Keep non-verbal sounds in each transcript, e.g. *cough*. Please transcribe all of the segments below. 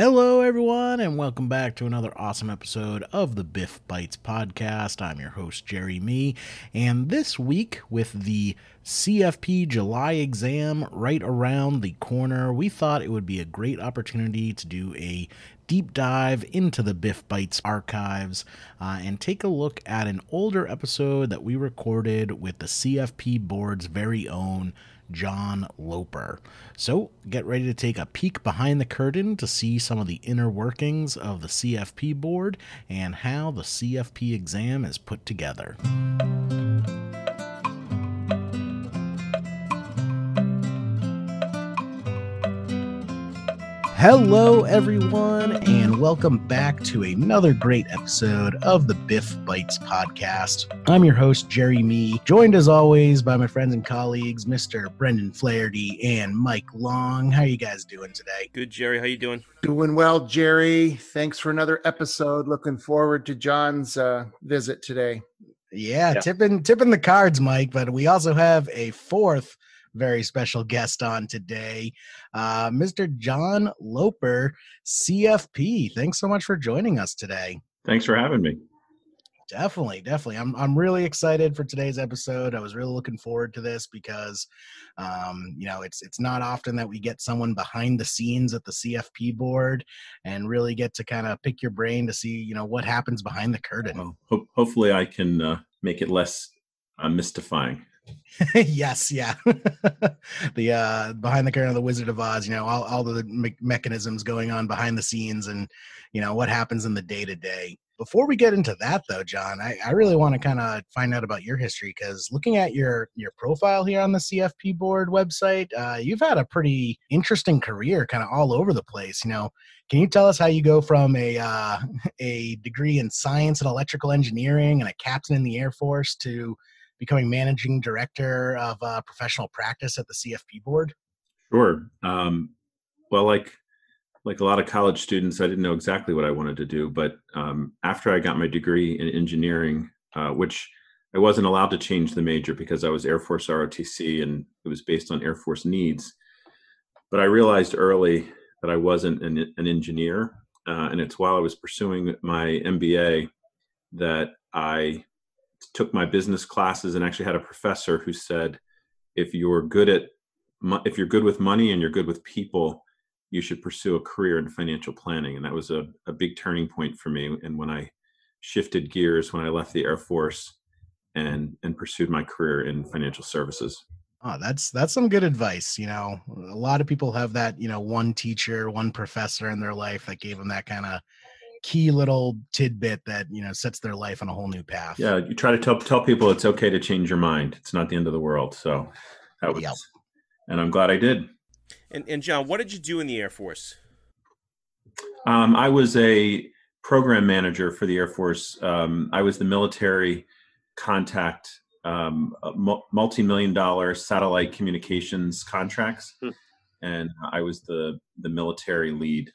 Hello, everyone, and welcome back to another awesome episode of the BIF Bites podcast. I'm your host, Jerry Me, and this week, with the CFP July exam right around the corner, we thought it would be a great opportunity to do a deep dive into the BIF Bites archives uh, and take a look at an older episode that we recorded with the CFP board's very own John Loper. So get ready to take a peek behind the curtain to see some of the inner workings of the CFP board and how the CFP exam is put together. Hello, everyone, and welcome back to another great episode of the BIF Bites podcast. I'm your host, Jerry Me, joined as always by my friends and colleagues, Mr. Brendan Flaherty and Mike Long. How are you guys doing today? Good, Jerry. How are you doing? Doing well, Jerry. Thanks for another episode. Looking forward to John's uh, visit today. Yeah, yeah, tipping tipping the cards, Mike. But we also have a fourth very special guest on today, uh, Mr. John Loper, CFP. Thanks so much for joining us today. Thanks for having me. Definitely, definitely. I'm I'm really excited for today's episode. I was really looking forward to this because um, you know, it's it's not often that we get someone behind the scenes at the CFP board and really get to kind of pick your brain to see, you know, what happens behind the curtain. Well, ho- hopefully I can uh, make it less uh, mystifying. *laughs* yes, yeah. *laughs* the uh behind the curtain of the Wizard of Oz, you know, all all the me- mechanisms going on behind the scenes and you know what happens in the day to day. Before we get into that though, John, I, I really want to kind of find out about your history because looking at your your profile here on the CFP board website, uh, you've had a pretty interesting career, kind of all over the place. You know, can you tell us how you go from a uh, *laughs* a degree in science and electrical engineering and a captain in the Air Force to becoming managing director of uh, professional practice at the CFP board? Sure. Um, well, like like a lot of college students, I didn't know exactly what I wanted to do. But um, after I got my degree in engineering, uh, which I wasn't allowed to change the major because I was Air Force ROTC and it was based on Air Force needs. But I realized early that I wasn't an, an engineer. Uh, and it's while I was pursuing my MBA that I took my business classes and actually had a professor who said if you're good at if you're good with money and you're good with people you should pursue a career in financial planning. And that was a, a big turning point for me. And when i shifted gears when i left the air force and and pursued my career in financial services. Oh, that's that's some good advice. You know, a lot of people have that, you know, one teacher, one professor in their life that gave them that kind of key little tidbit that you know sets their life on a whole new path. Yeah, you try to tell tell people it's okay to change your mind. It's not the end of the world. So that was, yep. and I'm glad I did. And and John, what did you do in the Air Force? Um, I was a program manager for the Air Force. Um, I was the military contact, um, multi-million dollar satellite communications contracts, hmm. and I was the the military lead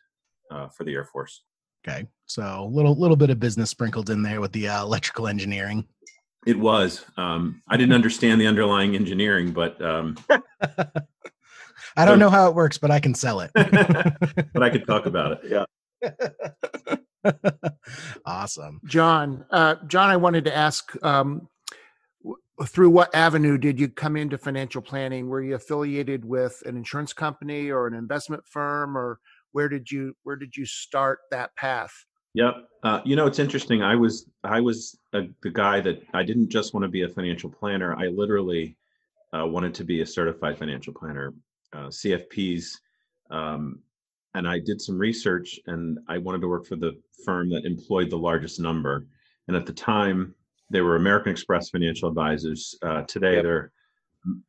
uh, for the Air Force. Okay, so a little little bit of business sprinkled in there with the uh, electrical engineering. It was. Um, I didn't understand the underlying engineering, but um, *laughs* I don't know how it works, but I can sell it. *laughs* but I could talk about it. Yeah. *laughs* awesome, John. Uh, John, I wanted to ask. Um, through what avenue did you come into financial planning? Were you affiliated with an insurance company or an investment firm, or where did you where did you start that path yep uh, you know it's interesting i was i was a, the guy that i didn't just want to be a financial planner i literally uh, wanted to be a certified financial planner uh, cfps um, and i did some research and i wanted to work for the firm that employed the largest number and at the time they were american express financial advisors uh, today yep. they're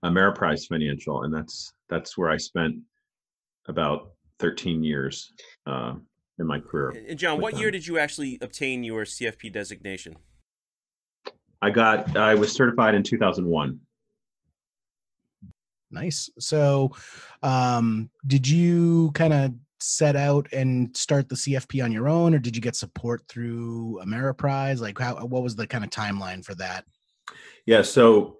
ameriprise financial and that's that's where i spent about 13 years uh, in my career. And John, what them. year did you actually obtain your CFP designation? I got I was certified in 2001. Nice. So, um, did you kind of set out and start the CFP on your own, or did you get support through Ameriprise? Like, how what was the kind of timeline for that? Yeah. So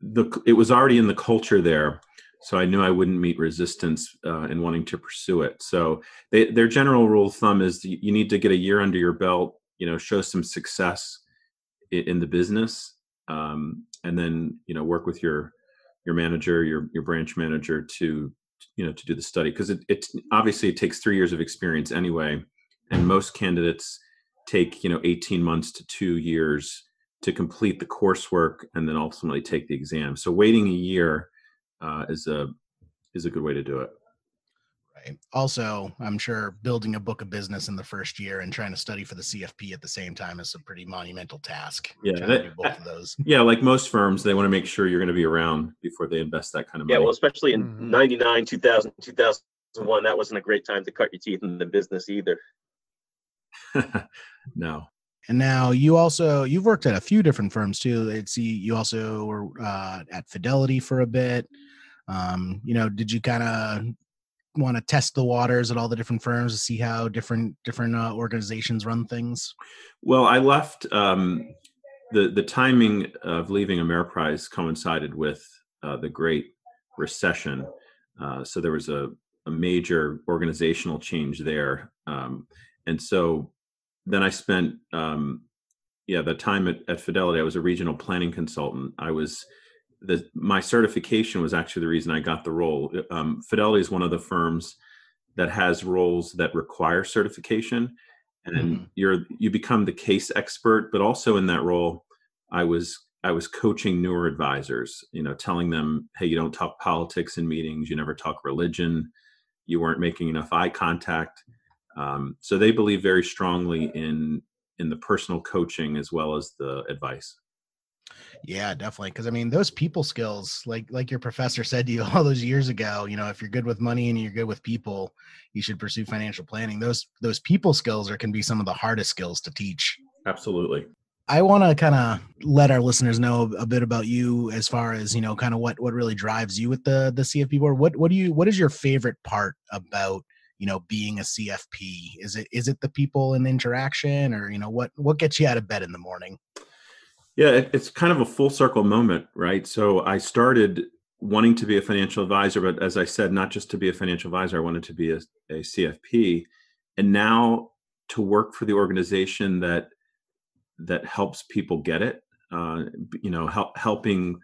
the it was already in the culture there so I knew I wouldn't meet resistance uh, in wanting to pursue it. So they, their general rule of thumb is you need to get a year under your belt, you know, show some success in, the business, um, and then you know work with your your manager, your your branch manager to you know to do the study because it, it obviously it takes three years of experience anyway, and most candidates take you know 18 months to two years to complete the coursework and then ultimately take the exam. So waiting a year uh, is a is a good way to do it. Right. Also, I'm sure building a book of business in the first year and trying to study for the CFP at the same time is a pretty monumental task. Yeah, that, both of those. *laughs* Yeah, like most firms, they want to make sure you're going to be around before they invest that kind of money. Yeah, well, especially in mm-hmm. 99, 2000, 2001, that wasn't a great time to cut your teeth in the business either. *laughs* no. And now you also you've worked at a few different firms too. I see you also were uh, at Fidelity for a bit. Um, you know, did you kind of want to test the waters at all the different firms to see how different different uh, organizations run things? Well, I left. Um, the The timing of leaving Ameriprise coincided with uh, the Great Recession, uh, so there was a, a major organizational change there, um, and so then I spent um, yeah the time at, at Fidelity. I was a regional planning consultant. I was the my certification was actually the reason I got the role. Um, Fidelity is one of the firms that has roles that require certification, and mm-hmm. you're you become the case expert. But also in that role, I was I was coaching newer advisors. You know, telling them, hey, you don't talk politics in meetings. You never talk religion. You weren't making enough eye contact. Um, so they believe very strongly in in the personal coaching as well as the advice. Yeah, definitely. Because I mean, those people skills, like like your professor said to you *laughs* all those years ago, you know, if you're good with money and you're good with people, you should pursue financial planning. Those those people skills are can be some of the hardest skills to teach. Absolutely. I want to kind of let our listeners know a bit about you as far as you know, kind of what what really drives you with the the CFP board. What what do you what is your favorite part about you know being a CFP? Is it is it the people and interaction, or you know what what gets you out of bed in the morning? Yeah, it, it's kind of a full circle moment, right? So I started wanting to be a financial advisor, but as I said, not just to be a financial advisor, I wanted to be a, a CFP. And now to work for the organization that that helps people get it, uh, you know, help, helping,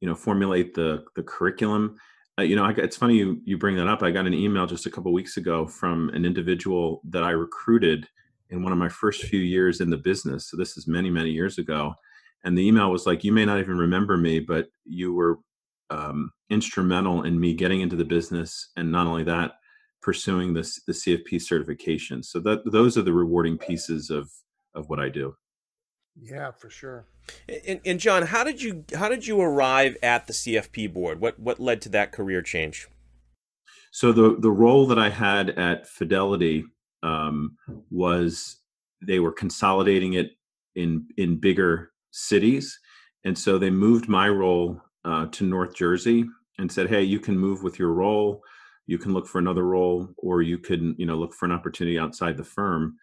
you know, formulate the the curriculum. Uh, you know, I, it's funny you you bring that up. I got an email just a couple weeks ago from an individual that I recruited in one of my first few years in the business. So this is many, many years ago. And the email was like, "You may not even remember me, but you were um, instrumental in me getting into the business, and not only that, pursuing this the CFP certification." So that those are the rewarding pieces of of what I do. Yeah, for sure. And, and John, how did you how did you arrive at the CFP board? What what led to that career change? So the the role that I had at Fidelity um, was they were consolidating it in in bigger cities, and so they moved my role uh, to North Jersey and said, "Hey, you can move with your role. You can look for another role, or you can you know look for an opportunity outside the firm."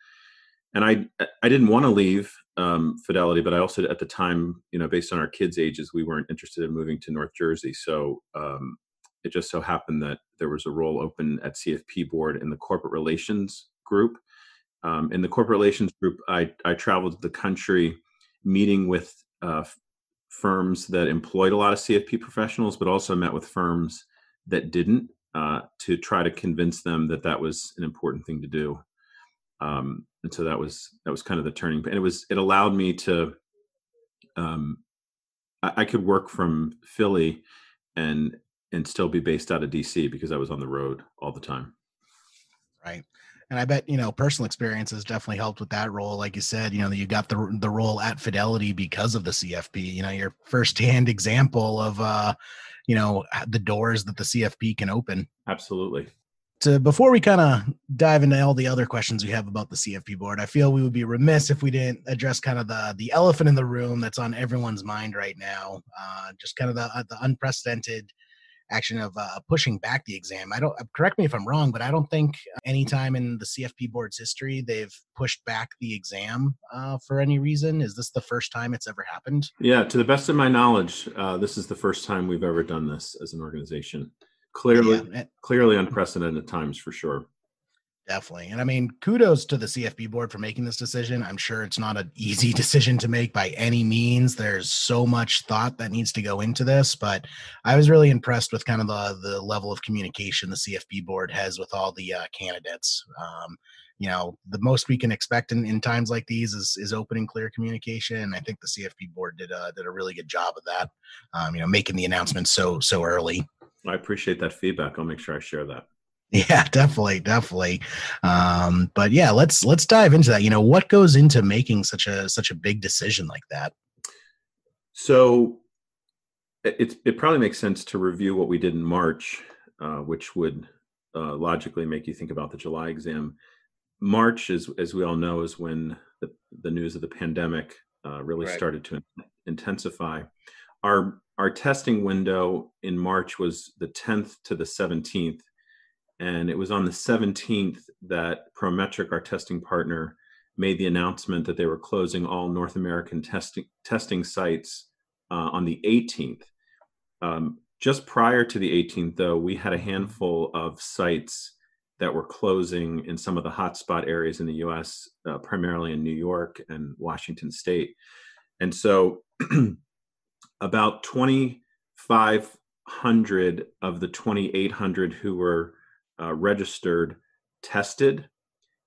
And I I didn't want to leave um, Fidelity, but I also at the time you know based on our kids' ages, we weren't interested in moving to North Jersey, so. Um, it just so happened that there was a role open at CFP board in the corporate relations group. Um, in the corporate relations group, I, I traveled the country meeting with uh, firms that employed a lot of CFP professionals, but also met with firms that didn't uh, to try to convince them that that was an important thing to do. Um, and so that was that was kind of the turning point. And it was it allowed me to um, I, I could work from Philly and and still be based out of DC because I was on the road all the time. Right and I bet you know personal experiences definitely helped with that role. Like you said, you know you got the the role at Fidelity because of the CFP. You know your firsthand *laughs* example of uh, you know the doors that the CFP can open. Absolutely. To before we kind of dive into all the other questions we have about the CFP board, I feel we would be remiss if we didn't address kind of the the elephant in the room that's on everyone's mind right now. Uh, just kind of the uh, the unprecedented action of uh, pushing back the exam. I don't correct me if I'm wrong, but I don't think any time in the CFP board's history they've pushed back the exam uh, for any reason. Is this the first time it's ever happened? Yeah, to the best of my knowledge, uh, this is the first time we've ever done this as an organization. Clearly, yeah. clearly unprecedented times for sure. Definitely. And I mean, kudos to the CFP board for making this decision. I'm sure it's not an *laughs* easy decision to make by any means. There's so much thought that needs to go into this, but I was really impressed with kind of the, the level of communication the CFP board has with all the uh, candidates. Um, you know, the most we can expect in, in times like these is, is open and clear communication. And I think the CFP board did a, did a really good job of that, um, you know, making the announcement so, so early. I appreciate that feedback. I'll make sure I share that. *laughs* Yeah, definitely, definitely. Um, but yeah, let's let's dive into that. You know, what goes into making such a such a big decision like that? So it it probably makes sense to review what we did in March, uh, which would uh, logically make you think about the July exam. March, is, as we all know, is when the, the news of the pandemic uh, really right. started to intensify. Our our testing window in March was the 10th to the 17th and it was on the 17th that Prometric, our testing partner, made the announcement that they were closing all North American testing testing sites uh, on the 18th. Um, just prior to the 18th, though, we had a handful of sites that were closing in some of the hotspot areas in the U.S., uh, primarily in New York and Washington State. And so, *clears throat* about 2,500 of the 2,800 who were uh, registered tested,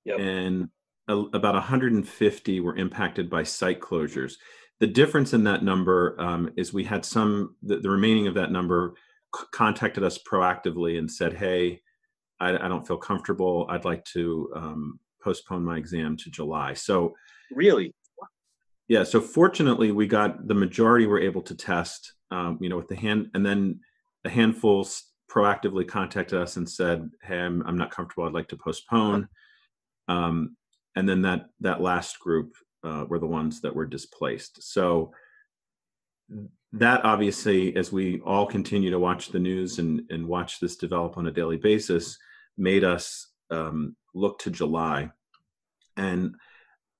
yep. and a, about 150 were impacted by site closures. The difference in that number um, is we had some, the, the remaining of that number c- contacted us proactively and said, hey, I, I don't feel comfortable. I'd like to um, postpone my exam to July. So, really? Yeah. So, fortunately, we got the majority were able to test, um, you know, with the hand, and then a handful proactively contacted us and said, "Hey, I'm, I'm not comfortable. I'd like to postpone." Um, and then that that last group uh, were the ones that were displaced. So that obviously, as we all continue to watch the news and and watch this develop on a daily basis, made us um, look to July. And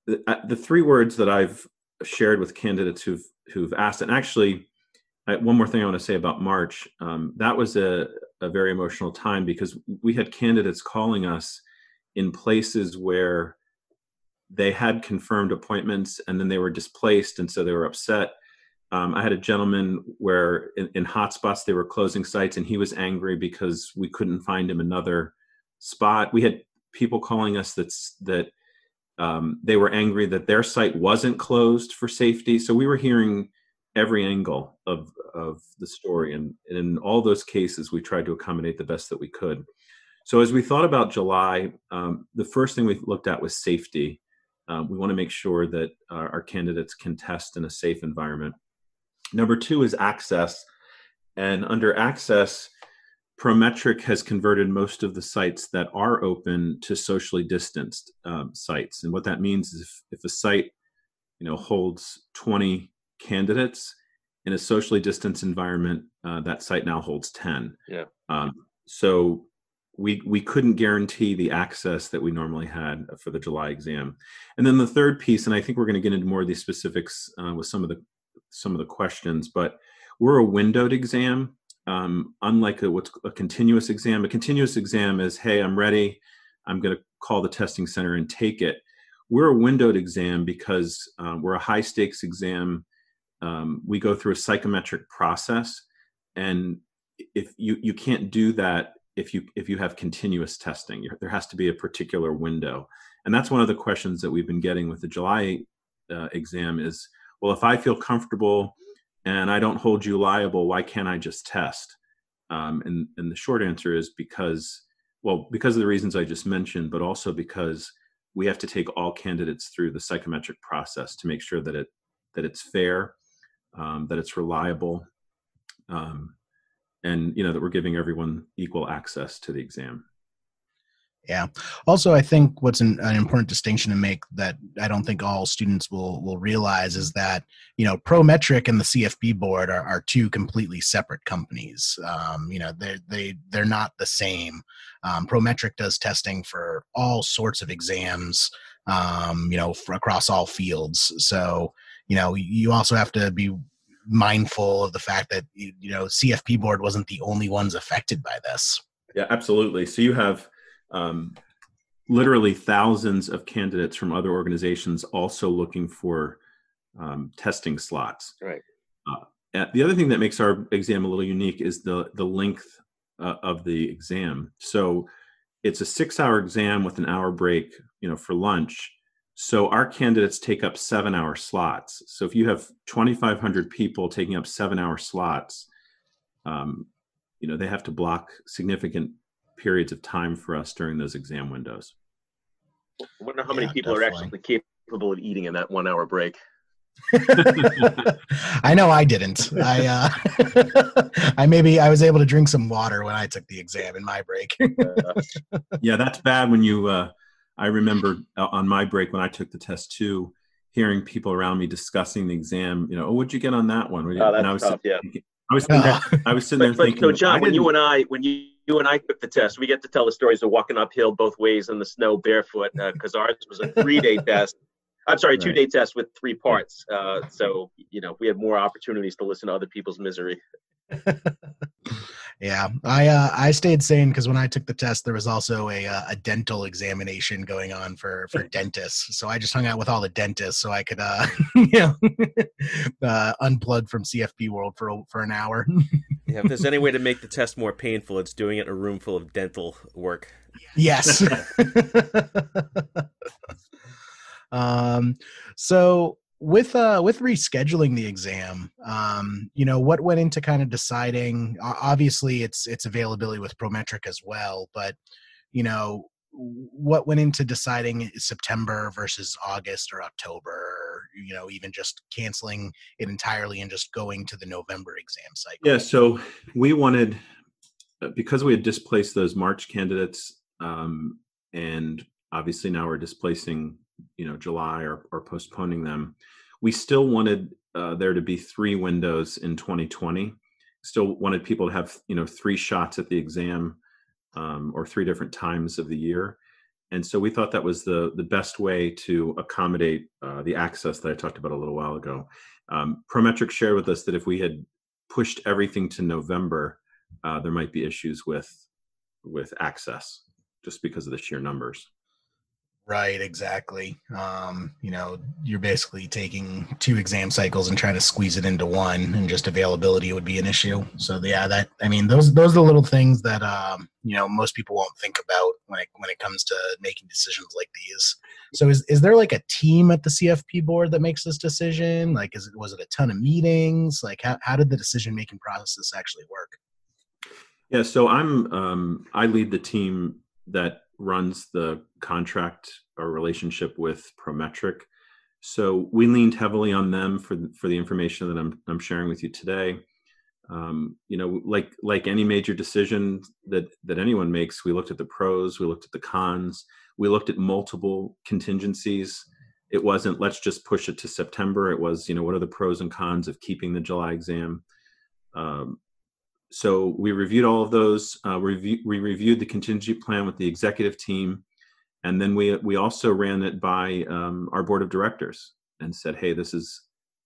the, uh, the three words that I've shared with candidates who've who've asked, and actually I, one more thing I want to say about March. Um, that was a, a very emotional time because we had candidates calling us in places where they had confirmed appointments and then they were displaced and so they were upset um, i had a gentleman where in, in hotspots they were closing sites and he was angry because we couldn't find him another spot we had people calling us that's that um, they were angry that their site wasn't closed for safety so we were hearing every angle of of the story and, and, in all those cases we tried to accommodate the best that we could. So as we thought about july um, the first thing we looked at was safety. Um, we want to make sure that our, candidates can test in a safe environment. Number two is access and under access prometric has converted most of the sites that are open to socially distanced um, sites. And what that means is if, if a site you know holds 20 candidates in a socially distanced environment uh, that site now holds 10 yeah. Um, so we we couldn't guarantee the access that we normally had for the july exam. And then the third piece and i think we're going to get into more of these specifics uh, with some of the some of the questions but we're a windowed exam. Um, unlike a, what's a continuous exam a continuous exam is hey i'm ready. I'm going to call the testing center and take it. We're a windowed exam because uh, we're a high stakes exam um, we go through a psychometric process and if you you can't do that if you if you have continuous testing. There has to be a particular window. And that's one of the questions that we've been getting with the july uh, exam is well if i feel comfortable and i don't hold you liable why can't i just test? Um, and and the short answer is because well because of the reasons i just mentioned but also because we have to take all candidates through the psychometric process to make sure that it that it's fair um, that it's reliable, um, and you know that we're giving everyone equal access to the exam. Yeah. Also, I think what's an, an, important distinction to make that I don't think all students will will realize is that you know Prometric and the CFP board are, are two completely separate companies. Um, you know, they they they're not the same. Um, Prometric does testing for all sorts of exams. Um, you know, across all fields. So you know, you also have to be mindful of the fact that you know CFP board wasn't the only ones affected by this. Yeah, absolutely. So you have um, literally thousands of candidates from other organizations also looking for um, testing slots. Right. Uh, the other thing that makes our exam a little unique is the the length uh, of the exam. So it's a six-hour exam with an hour break, you know, for lunch. So our candidates take up seven-hour slots. So if you have 2,500 people taking up seven-hour slots, um, you know, they have to block significant periods of time for us during those exam windows. I wonder how many people definitely. are actually capable of eating in that one hour break. *laughs* I know I didn't. I uh, *laughs* I maybe I was able to drink some water when I took the exam in my break. *laughs* yeah, that's bad when you uh, I remember uh, on my break when I took the test too, hearing people around me discussing the exam, you know, oh, what'd you get on that one? Oh, that's and I was tough, yeah. Thinking, I was sitting *laughs* there, I was sitting but, there thinking. So, John, when you and I, when you you and I took the test, we get to tell the stories of walking uphill both ways in the snow barefoot because uh, ours was a three day *laughs* test. I'm sorry, two day test with three parts. Uh, so you know we have more opportunities to listen to other people's misery. *laughs* yeah, I uh, I stayed sane because when I took the test, there was also a uh, a dental examination going on for for dentists. So I just hung out with all the dentists so I could uh *laughs* you know *laughs* uh, unplug from CFP world for for an hour. *laughs* yeah, if there's any way to make the test more painful, it's doing it in a room full of dental work. Yes. um. So with uh with rescheduling the exam um you know what went into kind of deciding obviously it's it's availability with prometric as well but you know what went into deciding september versus august or october you know even just canceling it entirely and just going to the november exam cycle? Yeah so we wanted uh, because we had displaced those march candidates um and obviously now we're displacing you know July or, or postponing them. We still wanted uh, there to be three windows in 2020. Still wanted people to have you know three shots at the exam um, or three different times of the year. And so we thought that was the the best way to accommodate uh, the access that I talked about a little while ago. Um, Prometric shared with us that if we had pushed everything to November, uh, there might be issues with with access just because of the sheer numbers. Right, exactly. Um, you know, you're basically taking two exam cycles and trying to squeeze it into one, and just availability would be an issue. So, yeah, that I mean, those those are the little things that um, you know most people won't think about when it when it comes to making decisions like these. So, is is there like a team at the CFP board that makes this decision? Like, is it was it a ton of meetings? Like, how how did the decision making process actually work? Yeah, so I'm um, I lead the team that runs the contract or relationship with Prometric. So we leaned heavily on them for for the information that I'm I'm sharing with you today. Um, you know, like like any major decision that that anyone makes, we looked at the pros, we looked at the cons, we looked at multiple contingencies. It wasn't let's just push it to September. It was you know what are the pros and cons of keeping the July exam. Um, so we reviewed all of those. Uh, we reviewed the contingency plan with the executive team, and then we we also ran it by um, our board of directors and said, "Hey, this is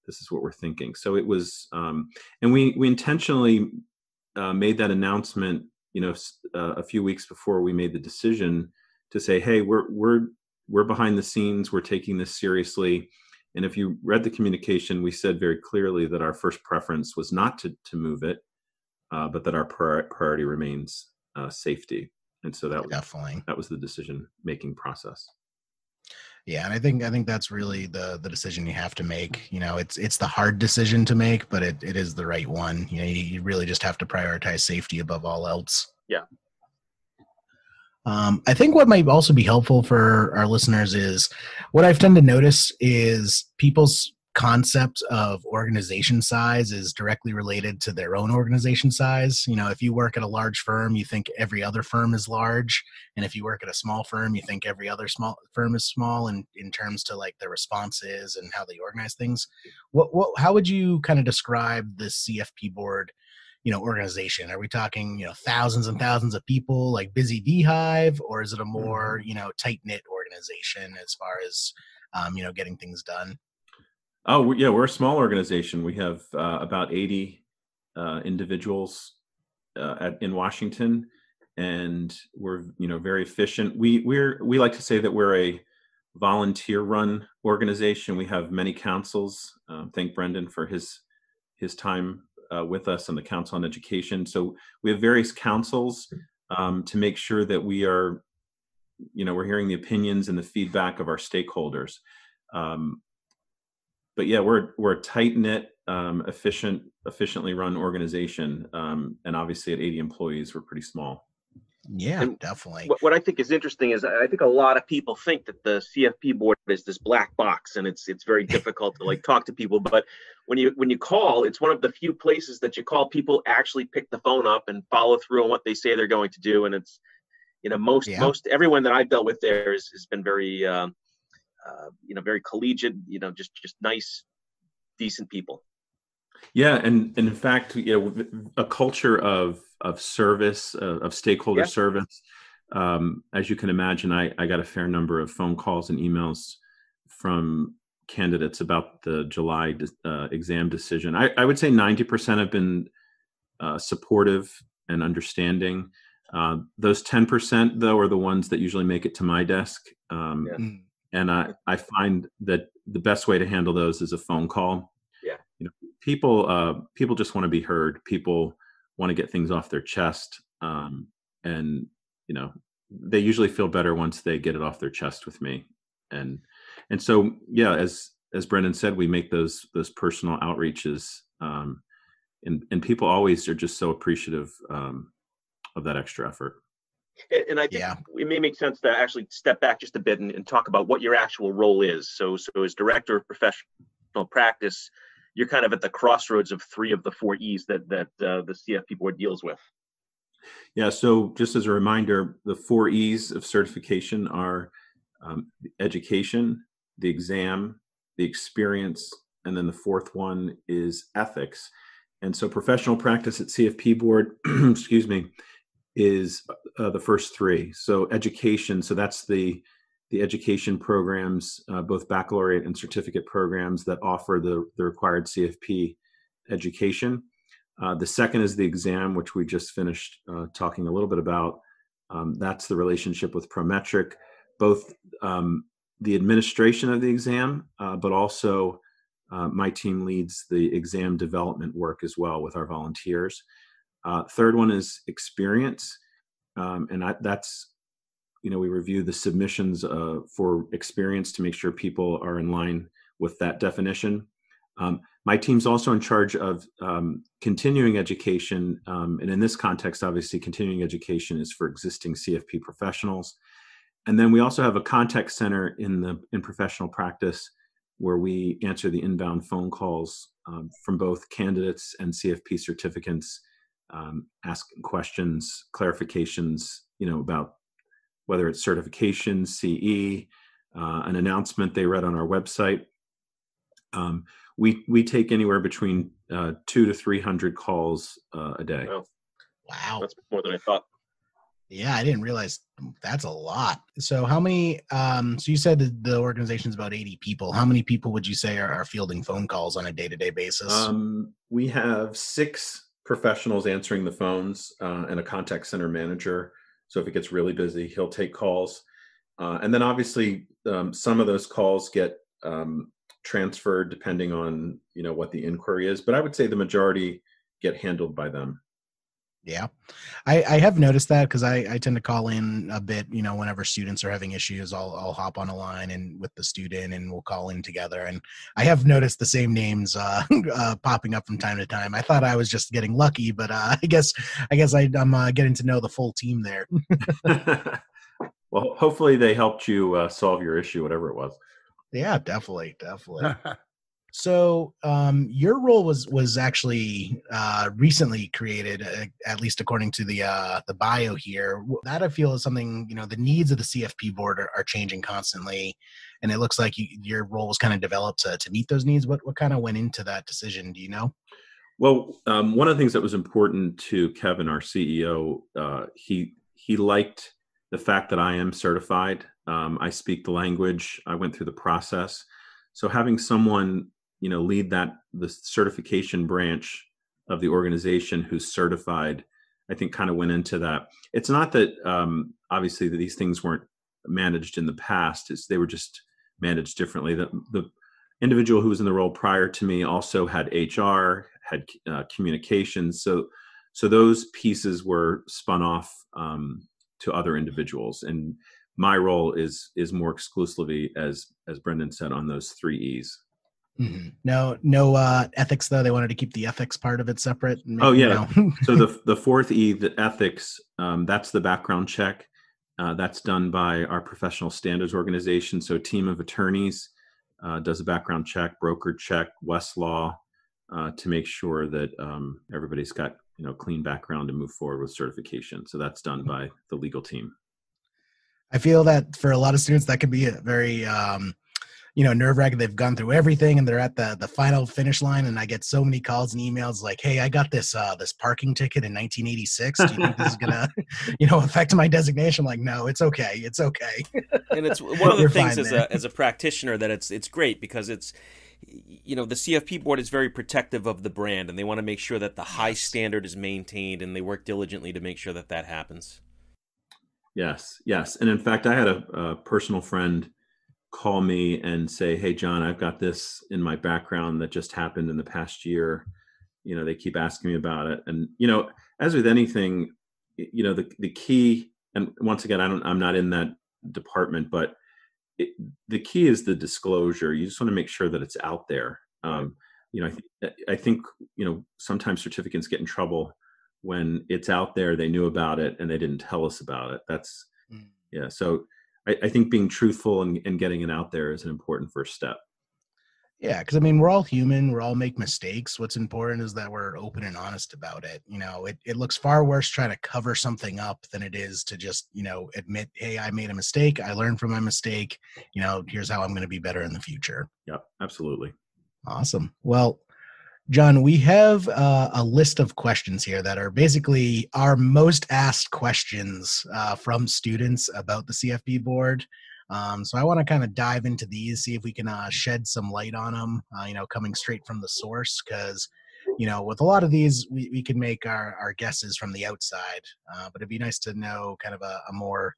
this is what we're thinking." So it was, um, and we we intentionally uh, made that announcement, you know, uh, a few weeks before we made the decision to say, "Hey, we're we're we're behind the scenes. We're taking this seriously." And if you read the communication, we said very clearly that our first preference was not to to move it uh, but that our priority remains uh, safety. And so that was definitely that was the decision making process. Yeah, and I think I think that's really the the decision you have to make. You know, it's it's the hard decision to make, but it, it is the right one. You know, you, you really just have to prioritize safety above all else. Yeah. Um, I think what might also be helpful for our listeners is what I've tend to notice is people's concept of organization size is directly related to their own organization size. You know, if you work at a large firm, you think every other firm is large, and if you work at a small firm, you think every other small firm is small. And in, in terms to like their responses and how they organize things, what what how would you kind of describe the CFP board? you know organization are we talking you know thousands and thousands of people like busy beehive or is it a more Mm-hmm. you know tight knit organization as far as um, you know getting things done Oh, yeah, we're a small organization. We have uh, about 80 uh, individuals uh, at, in Washington, and we're you know very efficient. We we're we like to say that we're a volunteer-run organization. We have many councils. Um, thank Brendan for his his time uh, with us on the Council on Education. So we have various councils um, to make sure that we are, you know, we're hearing the opinions and the feedback of our stakeholders. Um, but yeah, we're we're a tight knit, um, efficient, efficiently run organization, um, and obviously at 80 employees, we're pretty small. yeah And definitely What, what I think is interesting is I think a lot of people think that the CFP board is this black box and it's it's very *laughs* difficult to like talk to people. But when you when you call, it's one of the few places that you call people actually pick the phone up and follow through on what they say they're going to do. And it's you know most Yeah. most everyone that I've dealt with there is, has been very um, uh, you know very collegiate. You know just just nice, decent people. Yeah, and, and in fact, you know, a culture of of service, uh, of stakeholder Yeah. service. Um, as you can imagine, I, I got a fair number of phone calls and emails from candidates about the July uh, exam decision. I, I would say ninety percent have been uh, supportive and understanding. Uh, those ten percent, though, are the ones that usually make it to my desk. Um, Yeah. And I, I find that the best way to handle those is a phone call. Yeah. You know, people uh, people just want to be heard. People want to get things off their chest, um, and you know they usually feel better once they get it off their chest with me. And and so yeah, as as Brendan said, we make those those personal outreaches, um, and and people always are just so appreciative um, of that extra effort. And- I think Yeah. it may make sense to actually step back just a bit and, and talk about what your actual role is. So, so as director of professional practice, you're kind of at the crossroads of three of the four E's that that uh, the CFP board deals with. Yeah, so just as a reminder, the four E's of certification are um, education, the exam, the experience, and then the fourth one is ethics. And so professional practice at CFP board, *clears throat* excuse me, is uh, the first three. So education, so that's the the education programs, uh, both baccalaureate and certificate programs that offer the, the required CFP education. Uh, the second is the exam, which we just finished uh, talking a little bit about. Um, that's the relationship with Prometric, both um, the administration of the exam, uh, but also uh, my team leads the exam development work as well with our volunteers. Uh, third one is experience, um, and I, that's you know we review the submissions uh, for experience to make sure people are in line with that definition. Um, my team's also in charge of um, continuing education, um, and in this context, obviously, continuing education is for existing CFP professionals. And then we also have a contact center in the in professional practice where we answer the inbound phone calls um, from both candidates and CFP certificants, um, asking questions, clarifications, you know, about whether it's certification, CE, uh, an announcement they read on our website. Um, we we take anywhere between uh, two to three hundred calls uh, a day. Wow. wow That's more than I thought. yeah i didn't realize that's a lot so how many um so you said that the organization's about 80 people how many people would you say are, are fielding phone calls on a day-to-day basis Um, we have six professionals answering the phones uh, and a contact center manager. So if it gets really busy, he'll take calls. Uh, and then obviously, um, some of those calls get um, transferred depending on you know what the inquiry is. But I would say the majority get handled by them. Yeah, I, I have noticed that because I, I tend to call in a bit, you know, whenever students are having issues, I'll, I'll hop on a line and with the student and we'll call in together. And I have noticed the same names uh, *laughs* uh, popping up from time to time. I thought I was just getting lucky, but uh, *laughs* I guess I guess I, I'm uh, getting to know the full team there. *laughs* well, hopefully they helped you uh, solve your issue, whatever it was. yeah, definitely, definitely. So um, your role was was actually uh, recently created, uh, at least according to the uh, the bio here. That I feel is something you know the needs of the CFP board are, are changing constantly, and it looks like you, your role was kind of developed to, to meet those needs. What what kind of went into that decision? Do you know? Well, um, one of the things that was important to Kevin, our CEO, uh, he he liked the fact that I am certified. Um, I speak the language. I went through the process. So having someone you know lead that the certification branch of the organization who's certified i think kind of went into that. It's not that um, obviously that these things weren't managed in the past it's they were just managed differently. The, the individual who was in the role prior to me also had hr had uh, communications so so those pieces were spun off um, to other individuals and my role is is more exclusively as as brendan said on those three e's Mm-hmm. No, no uh, ethics though. They wanted to keep the ethics part of it separate. Maybe, oh yeah. *laughs* So the *laughs* the fourth E, the ethics, um, that's the background check. Uh, that's done by our professional standards organization. So team of attorneys uh, does a background check, broker check, Westlaw, uh, to make sure that um, everybody's got you know clean background to move forward with certification. So that's done by the legal team. I feel that for a lot of students, that could be a very um, you know nerve wracking. They've gone through everything and they're at the the final finish line. And I get so many calls and emails like, "Hey, I got this uh, this parking ticket in 1986. Do you think this is gonna, *laughs* *laughs* you know, affect my designation?" I'm like, no, it's okay, it's okay. and it's one of *laughs* the things as man. a as a practitioner that it's it's great because it's you know the CFP board is very protective of the brand and they want to make sure that the high standard is maintained and they work diligently to make sure that that happens. Yes, yes, and in fact, I had a, a personal friend call me and say, "Hey, John, I've got this in my background that just happened in the past year." You know, they keep asking me about it, and you know, as with anything, you know, the the key, and once again, I don't, I'm not in that department, but it, the key is the disclosure. You just want to make sure that it's out there. Um, you know, I, th- I think you know sometimes certificants get in trouble when it's out there. They knew about it and they didn't tell us about it. That's mm. yeah. So I, I think being truthful and, and getting it out there is an important first step. Yeah, because I mean, we're all human. We're all make mistakes. What's important is that we're open and honest about it. You know, it, it looks far worse trying to cover something up than it is to just, you know, admit, hey, I made a mistake. I learned from my mistake. You know, here's how I'm going to be better in the future. Yep, absolutely. Awesome. Well, John, we have uh, a list of questions here that are basically our most asked questions uh, from students about the CFP board. Um, so I want to kind of dive into these, see if we can uh, shed some light on them, uh, you know, coming straight from the source, because, you know, with a lot of these, we, we can make our, our guesses from the outside, uh, but it'd be nice to know kind of a, a more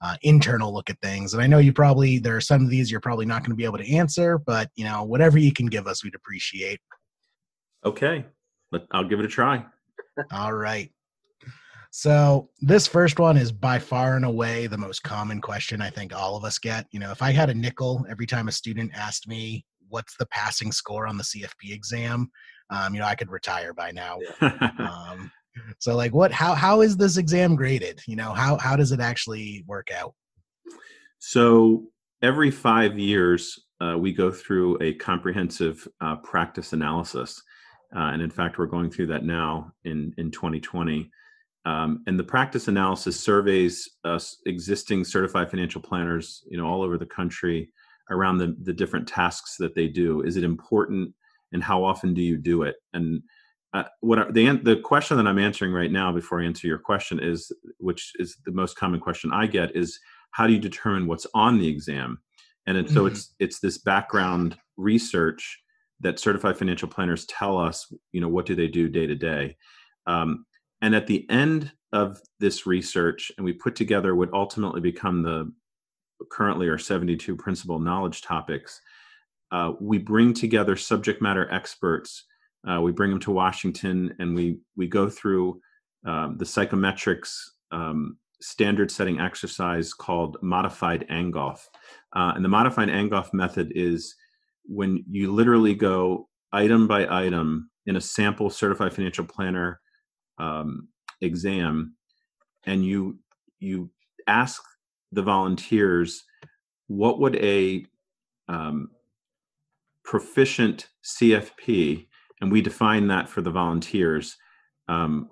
uh, internal look at things. And I know you probably, there are some of these you're probably not going to be able to answer, but, you know, whatever you can give us, we'd appreciate. Okay, I'll give it a try. All right. So this first one is by far and away the most common question I think all of us get. You know, if I had a nickel every time a student asked me what's the passing score on the CFP exam, um, you know, I could retire by now. *laughs* um, so like what how how is this exam graded? You know, how how does it actually work out? So every five years, uh, we go through a comprehensive uh, practice analysis. Uh, and in fact, we're going through that now in, in 2020. Um, and the practice analysis surveys uh, existing certified financial planners, you know, all over the country around the, the different tasks that they do. Is it important, and how often do you do it? And uh, what are, the the question that I'm answering right now, before I answer your question, is which is the most common question I get is how do you determine what's on the exam? And it, mm-hmm. so it's it's this background research that certified financial planners tell us, you know, what do they do day to day. Um, and at the end of this research, and we put together what ultimately become the currently are 72 principal knowledge topics. Uh, we bring together subject matter experts. Uh, we bring them to Washington, and we we go through um, the psychometrics um, standard setting exercise called modified Angoff. Uh, and the modified Angoff method is when you literally go item by item in a sample certified financial planner um, exam and you you ask the volunteers what would a um, proficient CFP, and we define that for the volunteers, um,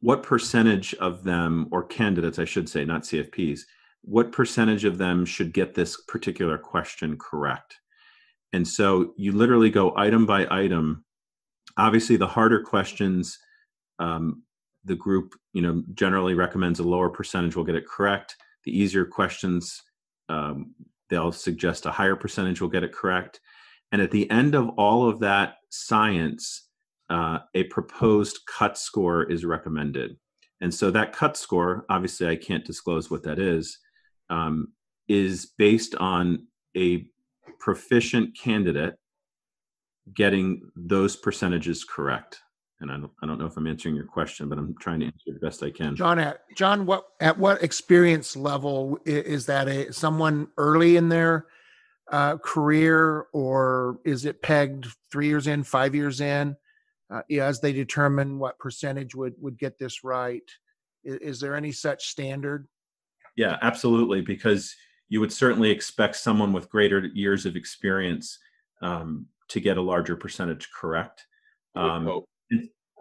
what percentage of them, or candidates, I should say, not CFPs, what percentage of them should get this particular question correct? And so you literally go item by item. Obviously, the harder questions, um, the group, you know, generally recommends a lower percentage will get it correct. The easier questions, um, they'll suggest a higher percentage will get it correct. And at the end of all of that science, uh, a proposed cut score is recommended. And so that cut score, obviously, I can't disclose what that is, um, is based on a proficient candidate getting those percentages correct. And I don't, I don't know if I'm answering your question, but I'm trying to answer the best I can. John, at John, what at what experience level is that? A someone early in their uh, career, or is it pegged three years in, five years in? uh, as they determine what percentage would would get this right. Is, is there any such standard? Yeah, absolutely. Because you would certainly expect someone with greater years of experience um, to get a larger percentage correct. Um,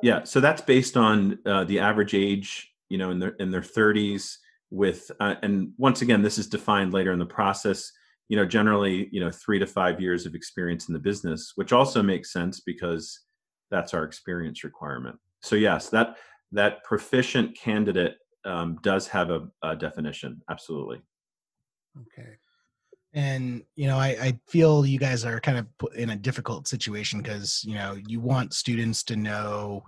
yeah, so that's based on uh, the average age, you know, in their in their 30s. With uh, and once again, this is defined later in the process. You know, generally, you know, three to five years of experience in the business, which also makes sense because that's our experience requirement. So yes, that that proficient candidate um, does have a, a definition. Absolutely. Okay. And you know I, I, feel you guys are kind of in a difficult situation because you know you want students to know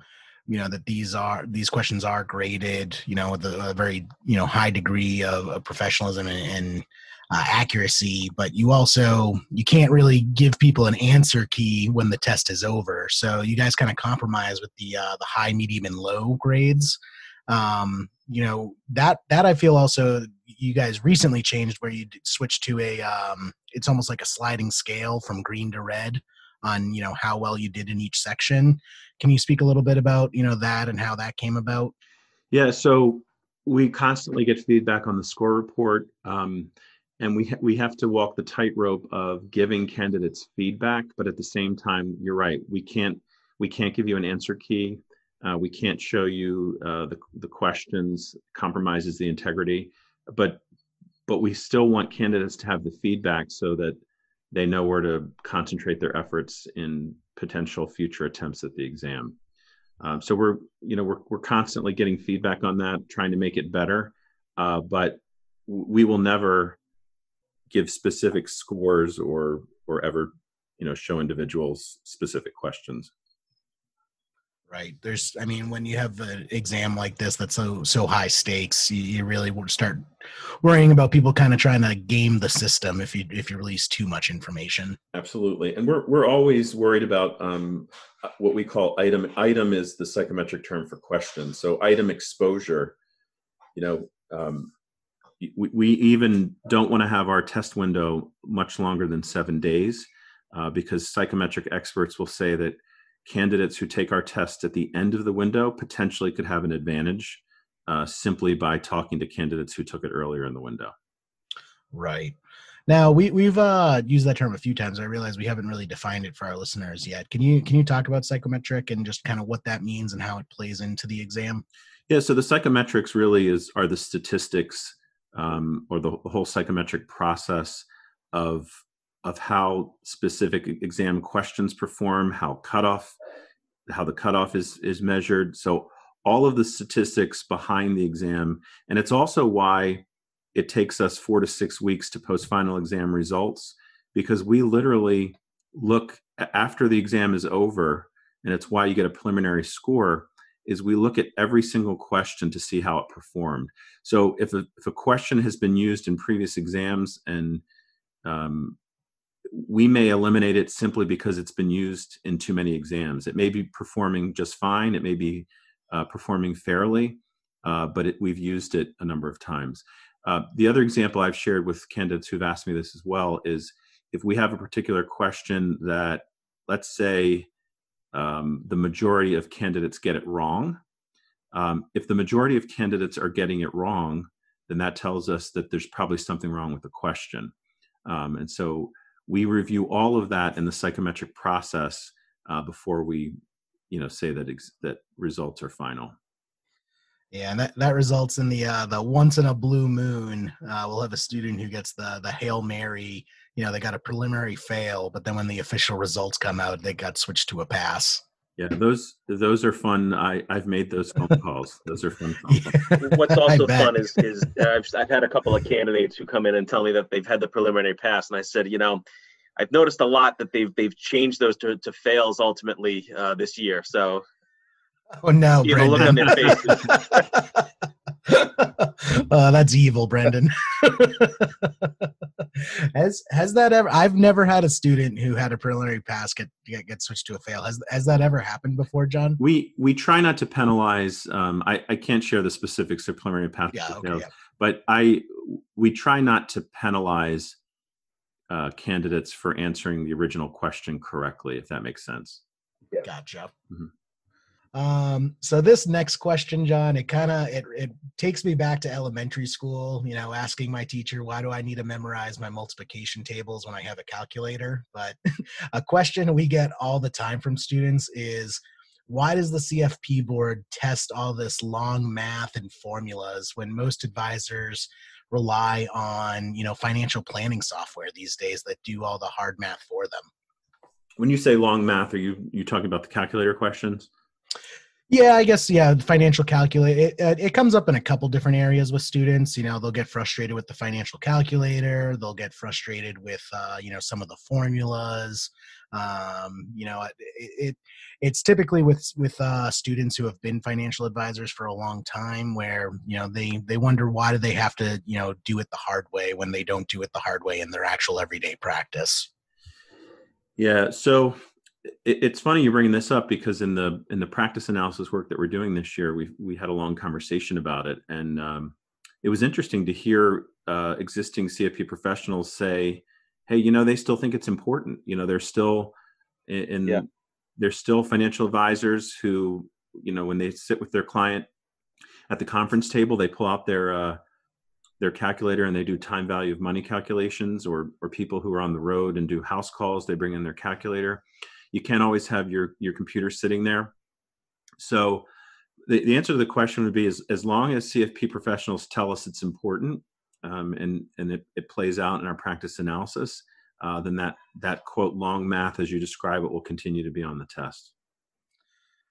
you know that these are these questions are graded you know with a, a very you know high degree of, of professionalism and, and uh, accuracy but you also you can't really give people an answer key when the test is over. So you guys kind of compromise with the uh, the high medium and low grades um, you know that that i feel also you guys recently changed where you switched to a um, it's almost like a sliding scale from green to red on you know how well you did in each section. Can you speak a little bit about you know that and how that came about? Yeah so we constantly get feedback on the score report um, and we ha- we have to walk the tightrope of giving candidates feedback but at the same time you're right we can't we can't give you an answer key uh, we can't show you uh, the, the questions compromises the integrity but but we still want candidates to have the feedback so that they know where to concentrate their efforts in potential future attempts at the exam. Um, so we're you know we're, we're constantly getting feedback on that trying to make it better uh, but we will never give specific scores or or ever you know show individuals specific questions right? There's i mean when you have an exam like this that's so so high stakes you, you really start worrying about people kind of trying to game the system if you if you release too much information. Absolutely and we're we're always worried about um, what we call item item is the psychometric term for question so item exposure you know um, we, we even don't want to have our test window much longer than seven days uh, because psychometric experts will say that candidates who take our test at the end of the window potentially could have an advantage uh, simply by talking to candidates who took it earlier in the window. Right. Now we we've uh, used that term a few times. I realize we haven't really defined it for our listeners yet. Can you can you talk about psychometric and just kind of what that means and how it plays into the exam? Yeah. So the psychometrics really is are the statistics um, or the whole psychometric process of of how specific exam questions perform, how cutoff, how the cutoff is is measured. So all of the statistics behind the exam, and it's also why it takes us four to six weeks to post final exam results because we literally look after the exam is over, and it's why you get a preliminary score is we look at every single question to see how it performed. So if a, if a question has been used in previous exams and um, we may eliminate it simply because it's been used in too many exams. It may be performing just fine. It may be uh, performing fairly, uh, but it, we've used it a number of times. Uh, the other example I've shared with candidates who've asked me this as well is if we have a particular question that, let's say, um, the majority of candidates get it wrong. Um, if the majority of candidates are getting it wrong, then that tells us that there's probably something wrong with the question. Um, and so we review all of that in the psychometric process uh, before we, you know, say that ex- that results are final. Yeah, and that, that results in the uh, the once in a blue moon. Uh, we'll have a student who gets the the hail mary. You know, they got a preliminary fail, but then when the official results come out, they got switched to a pass. Yeah, those those are fun. I I've made those phone *laughs* calls. Those are fun. *laughs* What's also fun is is I've I've had a couple of candidates who come in and tell me that they've had the preliminary pass, and I said, you know, I've noticed a lot that they've they've changed those to, to fails ultimately uh, this year. So Oh no, you Brendan. look on their faces. *laughs* uh, that's evil, Brendan. Has has that ever? I've never had a student who had a preliminary pass get, get get switched to a fail. Has has that ever happened before, John? We we try not to penalize. Um, I I can't share the specifics of preliminary pass. Yeah, okay, yeah. But I we try not to penalize uh, candidates for answering the original question correctly, if that makes sense. Yeah. Gotcha. Mm-hmm. Um, so this next question, John, it kind of it, it takes me back to elementary school, you know, asking my teacher, why do I need to memorize my multiplication tables when I have a calculator? But *laughs* a question we get all the time from students is why does the CFP board test all this long math and formulas when most advisors rely on, you know, financial planning software these days that do all the hard math for them? When you say long math, are you you talking about the calculator questions? Yeah, I guess yeah. Financial calculator it, uh, it comes up in a couple different areas with students. You know, they'll get frustrated with the financial calculator. They'll get frustrated with uh, you know some of the formulas. Um, you know, it, it, it's typically with with uh, students who have been financial advisors for a long time, where you know they they wonder why do they have to you know do it the hard way when they don't do it the hard way in their actual everyday practice. Yeah. So it's funny you bringing this up because in the in the practice analysis work that we're doing this year, we we had a long conversation about it, and um, it was interesting to hear uh, existing CFP professionals say, "Hey, you know, they still think it's important. You know, they're still in, yeah. they're still financial advisors who, you know, when they sit with their client at the conference table, they pull out their uh, their calculator and they do time value of money calculations, or or people who are on the road and do house calls, they bring in their calculator." You can't always have your your computer sitting there. So the, the answer to the question would be is as long as cfp professionals tell us it's important um, and and it, it plays out in our practice analysis uh, then that that quote long math as you describe it will continue to be on the test.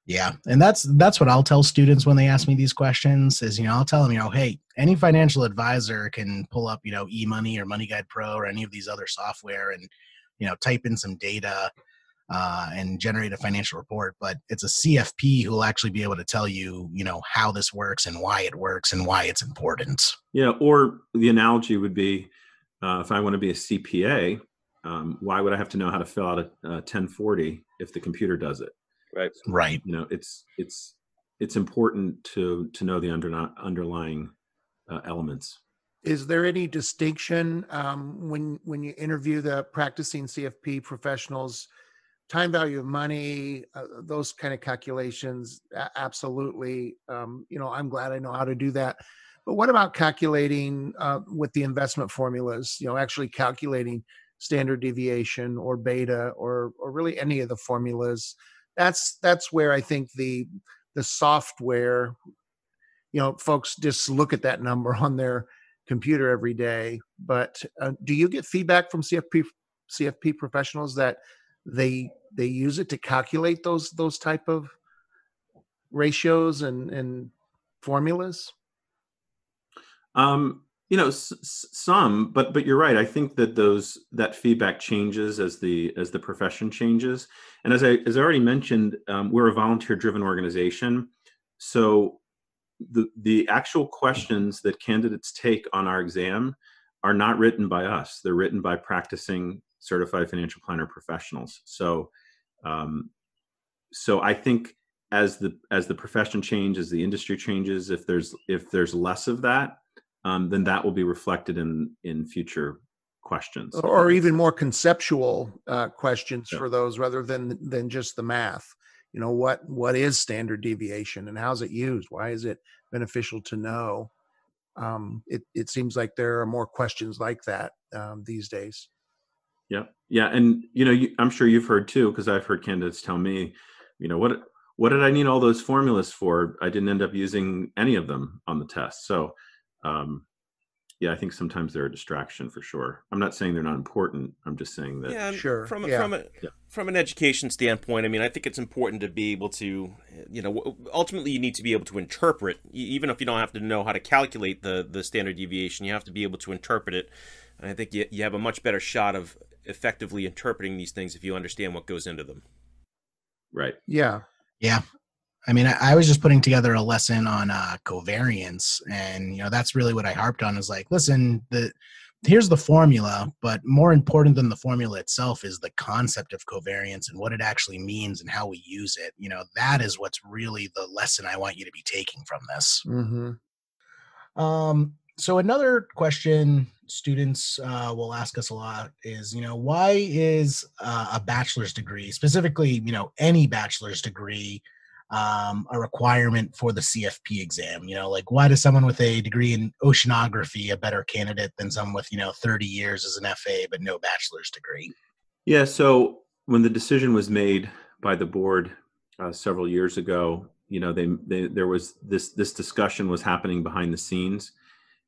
Yeah and that's that's what i'll tell students when they ask me these questions is you know i'll tell them you know hey any financial advisor can pull up you know emoney or money guide pro or any of these other software and you know type in some data uh, and generate a financial report, but it's a CFP who will actually be able to tell you, you know, how this works and why it works and why it's important. Yeah, or the analogy would be, uh, if I want to be a CPA, um, why would I have to know how to fill out a, a 1040 if the computer does it? Right. Right. You know, it's it's it's important to to know the under, underlying uh, elements. Is there any distinction um, when when you interview the practicing CFP professionals? Time value of money, uh, those kind of calculations, absolutely. Um, you know, I'm glad I know how to do that. But what about calculating uh, with the investment formulas? You know, actually calculating standard deviation or beta or or really any of the formulas. That's that's where I think the the software, you know, folks just look at that number *laughs* on their computer every day. But uh, do you get feedback from CFP CFP professionals that they they use it to calculate those those type of ratios and and formulas? Um you know s- some but but you're right. I think that those that feedback changes as the as the profession changes. And as i as i already mentioned um, we're a volunteer driven organization. So the the actual questions that candidates take on our exam are not written by us. They're written by practicing certified financial planner professionals. So, um, so I think as the as the profession changes, the industry changes. If there's if there's less of that, um, then that will be reflected in in future questions, or even more conceptual uh, questions yeah. for those rather than than just the math. You know what what is standard deviation and how's it used? Why is it beneficial to know? Um, it it seems like there are more questions like that um, these days. Yeah, yeah, and you know, you, I'm sure you've heard too, because I've heard candidates tell me, you know, what what did I need all those formulas for? I didn't end up using any of them on the test. So, um, yeah, I think sometimes they're a distraction for sure. I'm not saying they're not important. I'm just saying that. Yeah, sure. From yeah. from a yeah. from an education standpoint, I mean, I think it's important to be able to, you know, ultimately you need to be able to interpret, even if you don't have to know how to calculate the the standard deviation. You have to be able to interpret it. And I think you you have a much better shot of effectively interpreting these things if you understand what goes into them. Right. Yeah. Yeah. I mean, I, I, was just putting together a lesson on uh, covariance, and you know that's really what I harped on. Is like, listen, the here's the formula, but more important than the formula itself is the concept of covariance and what it actually means and how we use it. You know, that is what's really the lesson I want you to be taking from this. Mm-hmm. Um, so another question students uh, will ask us a lot is, you know, why is uh, a bachelor's degree, specifically, you know, any bachelor's degree? um, a requirement for the CFP exam. You know, like why does someone with a degree in oceanography a better candidate than someone with you know 30 years as an FA but no bachelor's degree? Yeah. So when the decision was made by the board uh, several years ago, you know, they, they there was this this discussion was happening behind the scenes,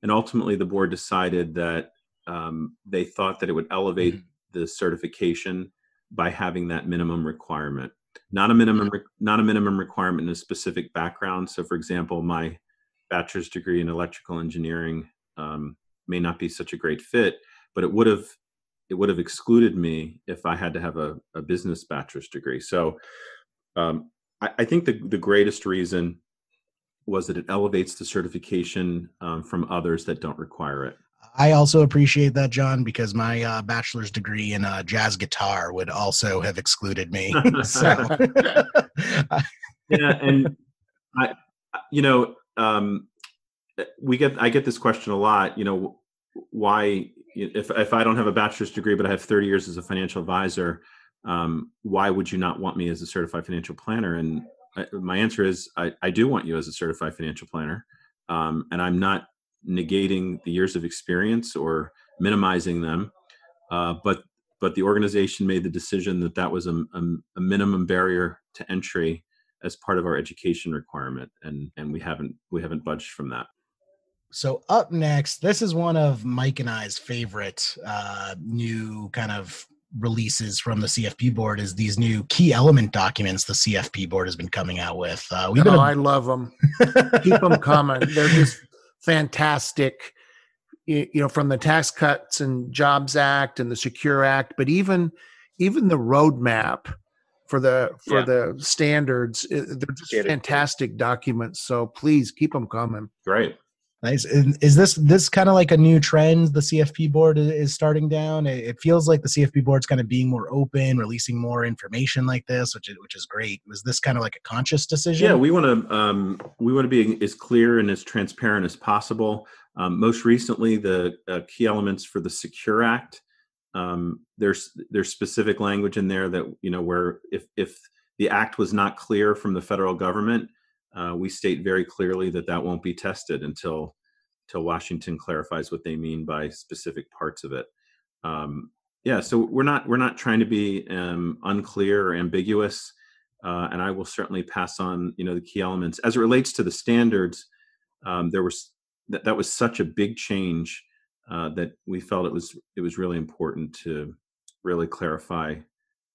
and ultimately the board decided that um, they thought that it would elevate mm-hmm. the certification by having that minimum requirement. Not a minimum not a minimum requirement in a specific background. So for example my bachelor's degree in electrical engineering um, may not be such a great fit but it would have it would have excluded me if i had to have a, a business bachelor's degree. So um, I, I, think the, the greatest reason was that it elevates the certification um, from others that don't require it I also appreciate that, John, because my uh, bachelor's degree in uh, jazz guitar would also have excluded me. *laughs* *laughs* so, yeah, *laughs* and I, you know, um, we get I get this question a lot. You know, why if if I don't have a bachelor's degree but I have 30 years as a financial advisor, um, why would you not want me as a certified financial planner? And I, my answer is I, I do want you as a certified financial planner, um, and I'm not negating the years of experience or minimizing them. Uh, but but the organization made the decision that that was a, a, a, minimum barrier to entry as part of our education requirement, and and we haven't we haven't budged from that. So up next, this is one of Mike and I's favorite uh, new kind of releases from the CFP board is these new key element documents the CFP board has been coming out with. Uh, we've oh, been a- I love them. *laughs* Keep them coming. They're just fantastic you know from the tax cuts and jobs act and the secure act but even even the roadmap for the for yeah. the standards they're just fantastic documents so please keep them coming great Nice. Is this this kind of like a new trend the CFP board is starting down? It feels like the CFP board's kind of being more open, releasing more information like this, which is which is great. Was this kind of like a conscious decision? Yeah, we want to um, we want to be as clear and as transparent as possible. Um, most recently, the uh, key elements for the Secure Act. Um, there's there's specific language in there that you know where if if the act was not clear from the federal government, uh, we state very clearly that that won't be tested until until Washington clarifies what they mean by specific parts of it. Um, yeah, so we're not we're not trying to be um, unclear or ambiguous, uh, and I will certainly pass on you know the key elements as it relates to the standards. Um, there was that, that was such a big change uh, that we felt it was it was really important to really clarify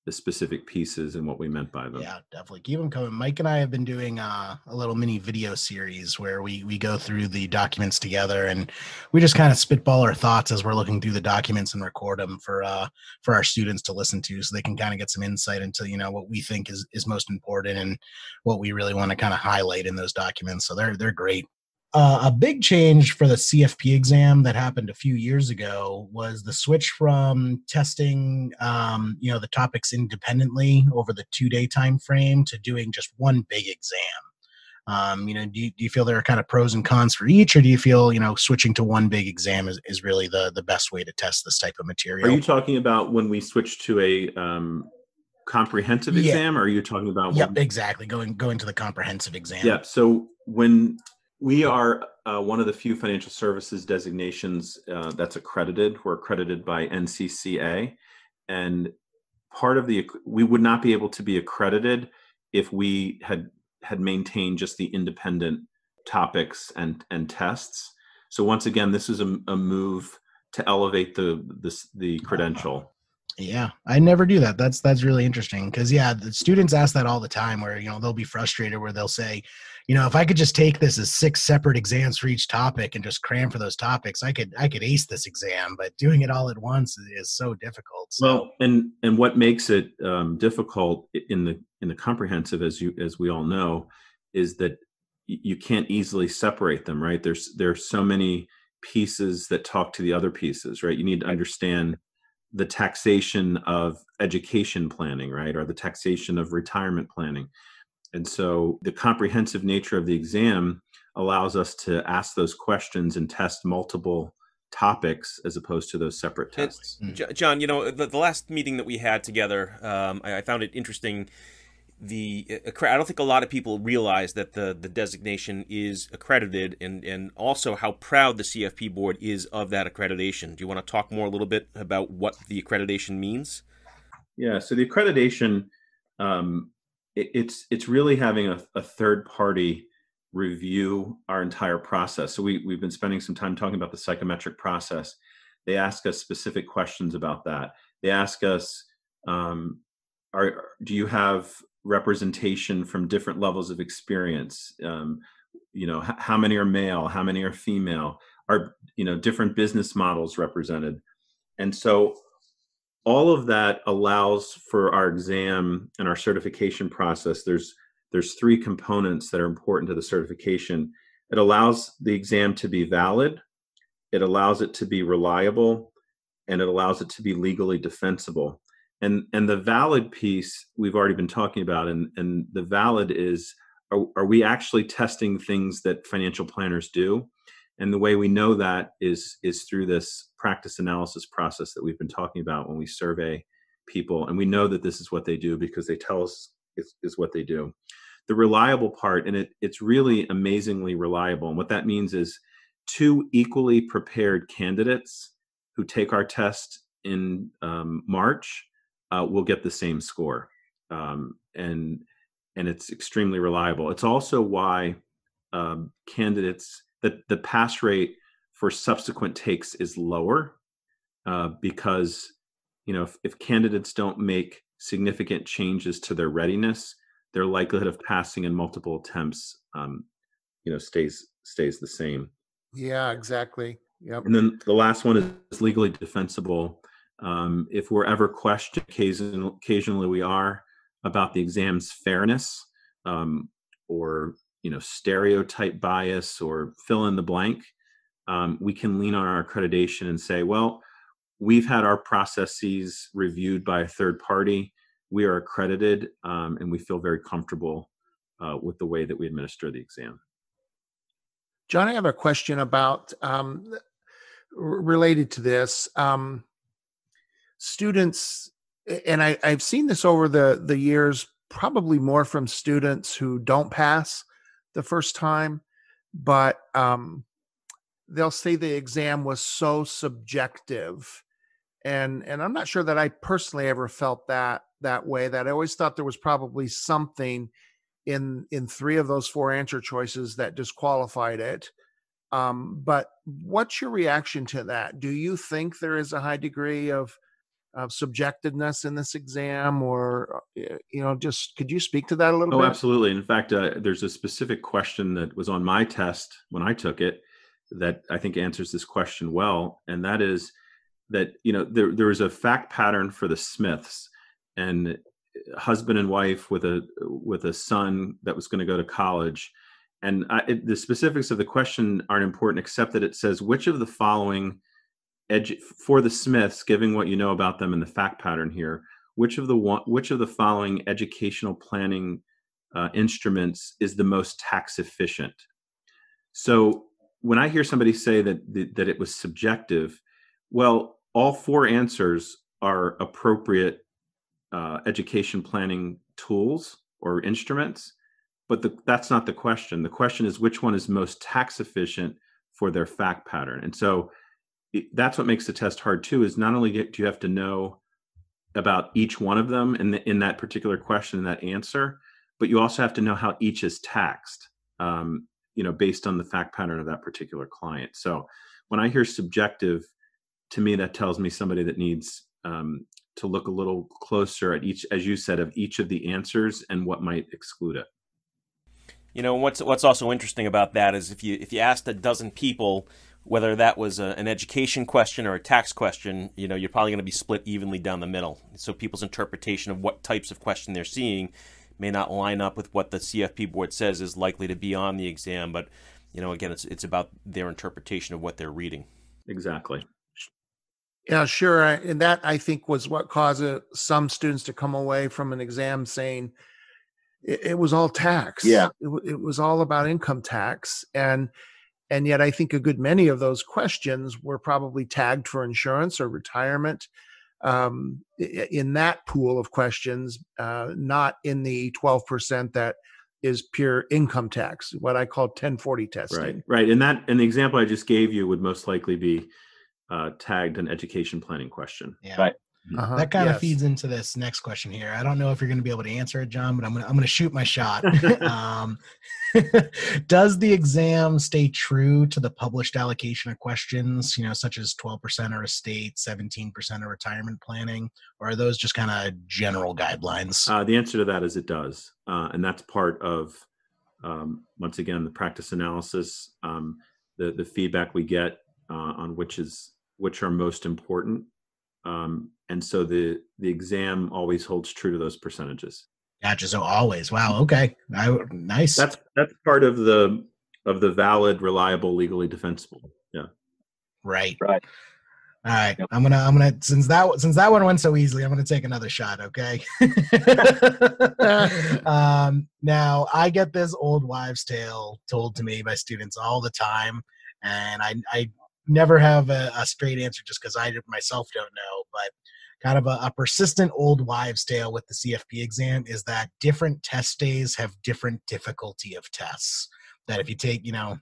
the specific pieces and what we meant by them. Yeah, definitely keep them coming. Mike and I have been doing uh, a little mini video series where we we go through the documents together and we just kind of spitball our thoughts as we're looking through the documents and record them for uh, for our students to listen to, so they can kind of get some insight into you know what we think is is most important and what we really want to kind of highlight in those documents. So they're they're great. Uh, a big change for the CFP exam that happened a few years ago was the switch from testing, um, you know, the topics independently over the two-day time frame to doing just one big exam. Um, you know, do you, do you feel there are kind of pros and cons for each, or do you feel you know switching to one big exam is, is really the the best way to test this type of material? Are you talking about when we switch to a um, comprehensive yeah. exam, or are you talking about? Yep, when... exactly. Going going to the comprehensive exam. Yeah. So when we are uh, one of the few financial services designations uh, that's accredited. We're accredited by NCCA. and part of the we would not be able to be accredited if we had had maintained just the independent topics and and tests. So once again, this is a, a move to elevate the the, the credential. Yeah, I never do that. That's that's really interesting because yeah, the students ask that all the time. Where you know they'll be frustrated, where they'll say, you know, if I could just take this as six separate exams for each topic and just cram for those topics, I could I could ace this exam. But doing it all at once is so difficult. So. Well, and and what makes it um, difficult in the in the comprehensive, as you as we all know, is that you can't easily separate them. Right? There's there's so many pieces that talk to the other pieces. Right? You need to understand the taxation of education planning, right, or the taxation of retirement planning. And so the comprehensive nature of the exam allows us to ask those questions and test multiple topics as opposed to those separate tests. And, John, you know, the, the, last meeting that we had together, um, I, I, found it interesting the uh, I don't think a lot of people realize that the the designation is accredited and and also how proud the CFP board is of that accreditation. Do you want to talk more a little bit about what the accreditation means? Yeah, so the accreditation um, it, it's it's really having a, a third party review our entire process. So we we've been spending some time talking about the psychometric process. They ask us specific questions about that. They ask us um, are do you have representation from different levels of experience um, you know h- how many are male how many are female are you know different business models represented and so all of that allows for our exam and our certification process. There's there's three components that are important to the certification. It allows the exam to be valid it allows it to be reliable and it allows it to be legally defensible. And and the valid piece we've already been talking about and and the valid is are, are we actually testing things that financial planners do? And the way we know that is is through this practice analysis process that we've been talking about when we survey people and we know that this is what they do because they tell us is, what they do the reliable part and it, it's really amazingly reliable and what that means is two equally prepared candidates who take our test in um, march uh, will get the same score, um, and and it's extremely reliable. It's also why um, candidates that the pass rate for subsequent takes is lower uh, because you know if, if candidates don't make significant changes to their readiness, their likelihood of passing in multiple attempts, um, you know, stays stays the same. Yeah, exactly. Yep. And then the last one is legally defensible. Um, if we're ever questioned, occasionally, occasionally we are, about the exam's fairness um, or you know stereotype bias or fill in the blank, um, we can lean on our accreditation and say, well, we've had our processes reviewed by a third party. We are accredited, um, and we feel very comfortable uh, with the way that we administer the exam. John, I have a question about um, related to this. Um, students and I, I've seen this over the the years, probably more from students who don't pass the first time, but um, they'll say the exam was so subjective, and and I'm not sure that I personally ever felt that that way. That I always thought there was probably something in in three of those four answer choices that disqualified it. Um, but what's your reaction to that? Do you think there is a high degree of of subjectiveness in this exam or uh, you know just could you speak to that a little oh, bit absolutely in fact uh, there's a specific question that was on my test when i took it that i think answers this question well and that is that you know there, there was a fact pattern for the smiths and husband and wife with a with a son that was going to go to college and I, it, the specifics of the question aren't important except that it says which of the following edu- for the Smiths, given what you know about them and the fact pattern here, which of the one, which of the following educational planning uh, instruments is the most tax efficient? So when I hear somebody say that that it was subjective, well, all four answers are appropriate uh, education planning tools or instruments, but the, that's not the question. The question is which one is most tax efficient for their fact pattern. And so that's what makes the test hard too is not only do you have to know about each one of them in the, in that particular question and that answer, but you also have to know how each is taxed. Um, you know, based on the fact pattern of that particular client. So when I hear subjective, to me that tells me somebody that needs um, to look a little closer at each, as you said, of each of the answers and what might exclude it. You know what's what's also interesting about that is if you if you asked a dozen people whether that was a, an education question or a tax question, you know, you're probably going to be split evenly down the middle. So people's interpretation of what types of question they're seeing may not line up with what the CFP board says is likely to be on the exam, but you know, again, it's it's about their interpretation of what they're reading. Exactly. Yeah, sure. And that I think was what caused uh, some students to come away from an exam saying it, it was all tax. Yeah, it, it was all about income tax, and and yet I think a good many of those questions were probably tagged for insurance or retirement. Um, in that pool of questions, uh, not in the twelve percent that is pure income tax, what I call 1040 testing. Right, right. And that, and the example I just gave you would most likely be uh, tagged an education planning question. Yeah. Right. Uh-huh. That kind yes. of feeds into this next question here. I don't know if you're going to be able to answer it, John, but I'm going to I'm going to shoot my shot. *laughs* um, *laughs* does the exam stay true to the published allocation of questions, you know, such as 12% or estate, 17% or retirement planning, or are those just kind of general guidelines? Uh, the answer to that is it does, uh, and that's part of um, once again the practice analysis, um, the the feedback we get uh, on which is which are most important um, and so the the exam always holds true to those percentages gotcha so always wow okay I, nice that's that's part of the of the valid reliable legally defensible yeah right right all right, yep. I'm gonna I'm gonna since that since that one went so easily, I'm gonna take another shot. Okay. *laughs* *laughs* um, now I get this old wives' tale told to me by students all the time, and I I never have a, a straight answer just because I myself don't know. But kind of a, a, persistent old wives' tale with the CFP exam is that different test days have different difficulty of tests. That if you take, you know,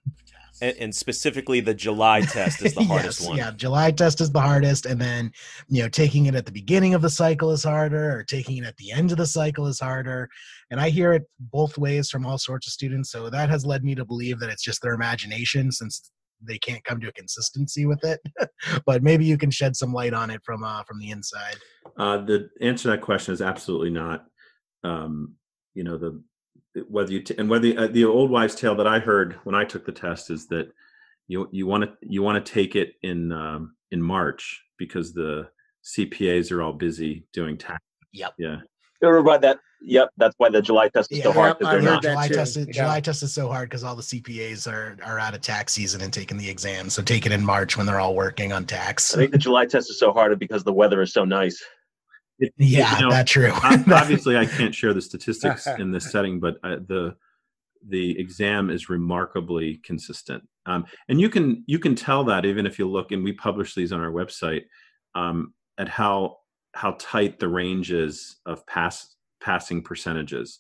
and, and specifically the July test is the *laughs* hardest yes, one. Yeah, July test is the hardest, and then you know taking it at the beginning of the cycle is harder, or taking it at the end of the cycle is harder. And I hear it both ways from all sorts of students. So that has led me to believe that it's just their imagination, since they can't come to a consistency with it. *laughs* but maybe you can shed some light on it from uh, from the inside. Uh, the answer to that question is absolutely not. Um, you know the whether you t- and whether uh, the old wives' tale that I heard when I took the test is that you you want to you want to take it in um, in March because the CPAs are all busy doing tax. Yep. Yeah. Remember that Yep, that's why the July test is yeah, so hard. Yep, I heard July test, is, yeah. July test is so hard because all the CPAs are are out of tax season and taking the exam. So take it in March when they're all working on tax. I think the July test is so hard because the weather is so nice. It, yeah, you know, that's true. *laughs* obviously, I can't share the statistics *laughs* in this setting, but uh, the the exam is remarkably consistent, um, and you can you can tell that even if you look and we publish these on our website um, at how how tight the range is of pass passing percentages.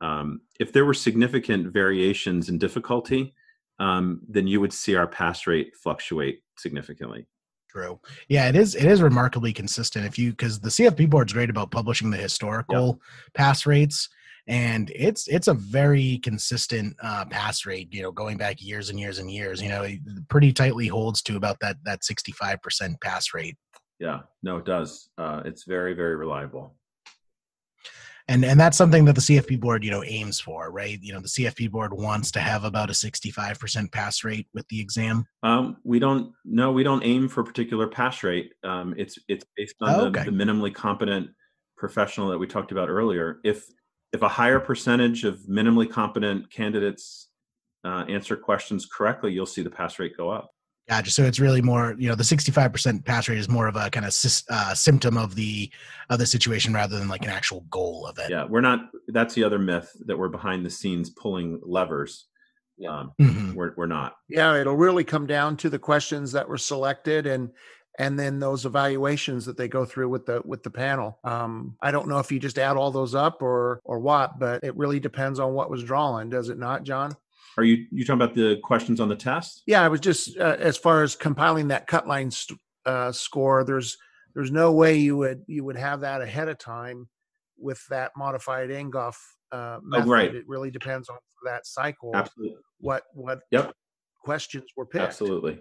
Um, if there were significant variations in difficulty, um, then you would see our pass rate fluctuate significantly. True. Yeah, it is. It is remarkably consistent. If you because the CFP board is great about publishing the historical yep. pass rates, and it's it's a very consistent uh, pass rate. You know, going back years and years and years. You know, pretty tightly holds to about that that sixty five percent pass rate. Yeah. No, it does. Uh, it's very very reliable and and that's something that the CFP board you know aims for, right? You know, the CFP board wants to have about a sixty-five percent pass rate with the exam. Um, we don't no, we don't aim for a particular pass rate. Um, it's it's based on oh, the, the minimally competent professional that we talked about earlier. If if a higher percentage of minimally competent candidates uh, answer questions correctly, you'll see the pass rate go up. Gotcha. So it's really more, you know, the 65% pass rate is more of a kind of uh, symptom of the of the situation rather than like an actual goal of it. Yeah, we're not. That's the other myth that we're behind the scenes pulling levers. Um, mm-hmm. We're we're not. Yeah, it'll really come down to the questions that were selected and and then those evaluations that they go through with the with the panel. Um, I don't know if you just add all those up or or what, but it really depends on what was drawn, does it not, John? Are you you talking about the questions on the test? Yeah, I was just uh, as far as compiling that cut line st- uh, score. There's there's no way you would you would have that ahead of time with that modified Angoff uh, method. Oh, right. It really depends on that cycle. Absolutely. What what Yep. questions were picked. Absolutely.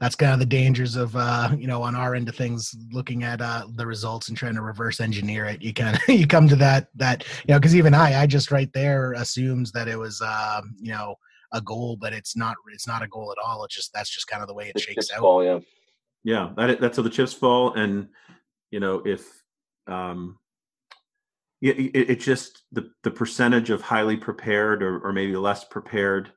That's kind of the dangers of uh you know on our end of things looking at uh the results and trying to reverse engineer it. You kind of *laughs* you come to that that you know because even i i just right there assumes that it was um you know a goal but it's not it's not a goal at all. It's just that's just kind of the way it The shakes out. fall, yeah. Yeah, that, that's how the chips fall, and you know if um, it, it, it just the the percentage of highly prepared or, or maybe less prepared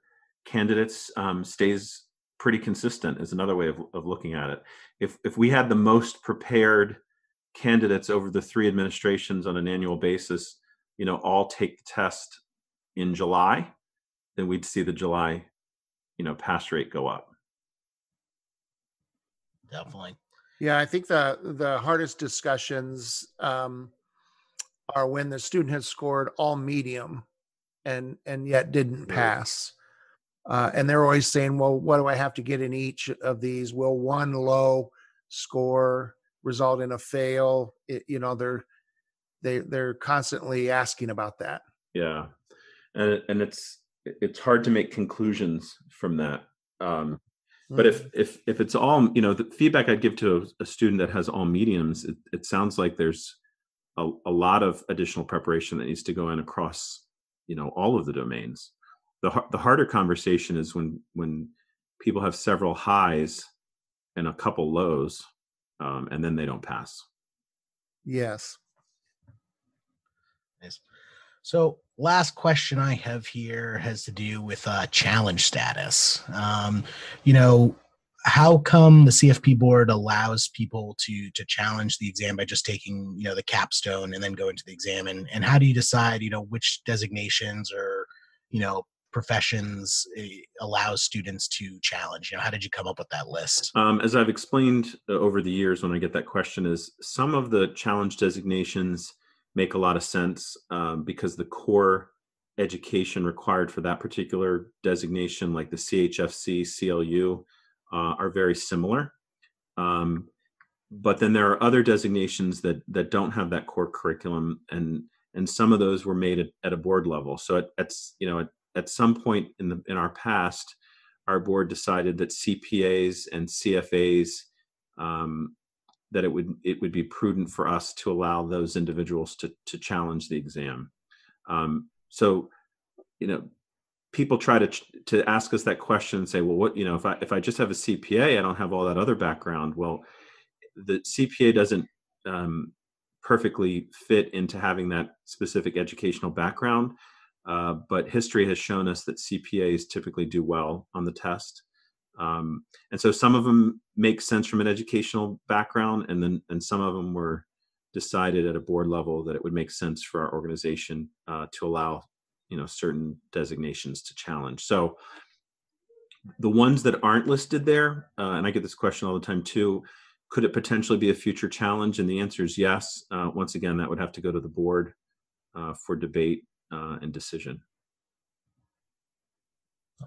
candidates um, stays pretty consistent. Is another way of, of looking at it. If if we had the most prepared candidates over the three administrations on an annual basis, you know, all take the test in July, then we'd see the July, you know, pass rate go up. definitely Yeah, I think the the hardest discussions um, are when the student has scored all medium and and yet didn't Right. pass. Uh, and they're always saying, "Well, what do I have to get in each of these? Will one low score result in a fail?" It, you know, they're they they're constantly asking about that. Yeah, and and it's it's hard to make conclusions from that. Um, but if if if it's all you know, the feedback I'd give to a, a student that has all mediums, it, it sounds like there's a, a lot of additional preparation that needs to go in across you know all of the domains. The the harder conversation is when when people have several highs and a couple lows, um, and then they don't pass. yes, Nice. So, last question I have here has to do with uh, challenge status. Um, you know, how come the CFP board allows people to to challenge the exam by just taking you know the capstone and then go into the exam, and and how do you decide you know which designations or you know professions eh, allows students to challenge? You know, how did you come up with that list? Um, as I've explained uh, over the years, when I get that question, is some of the challenge designations make a lot of sense um, because the core education required for that particular designation, like the CHFC, CLU, uh, are very similar. Um, but then there are other designations that that don't have that core curriculum, and and some of those were made at, at a board level. So at, at you know at, at some point in the in our past, our board decided that CPAs and CFAs um, that it would it would be prudent for us to allow those individuals to to challenge the exam. Um, so, you know, people try to to ask us that question and say, well, what you know, if I if I just have a CPA, I don't have all that other background. Well, the CPA doesn't um, perfectly fit into having that specific educational background. Uh, but history has shown us that CPAs typically do well on the test. Um, and so some of them make sense from an educational background, and then and some of them were decided at a board level that it would make sense for our organization uh, to allow you know certain designations to challenge. So the ones that aren't listed there, uh, and I get this question all the time too. Could it potentially be a future challenge? And the answer is yes. Uh, once again, that would have to go to the board uh, for debate uh, and decision.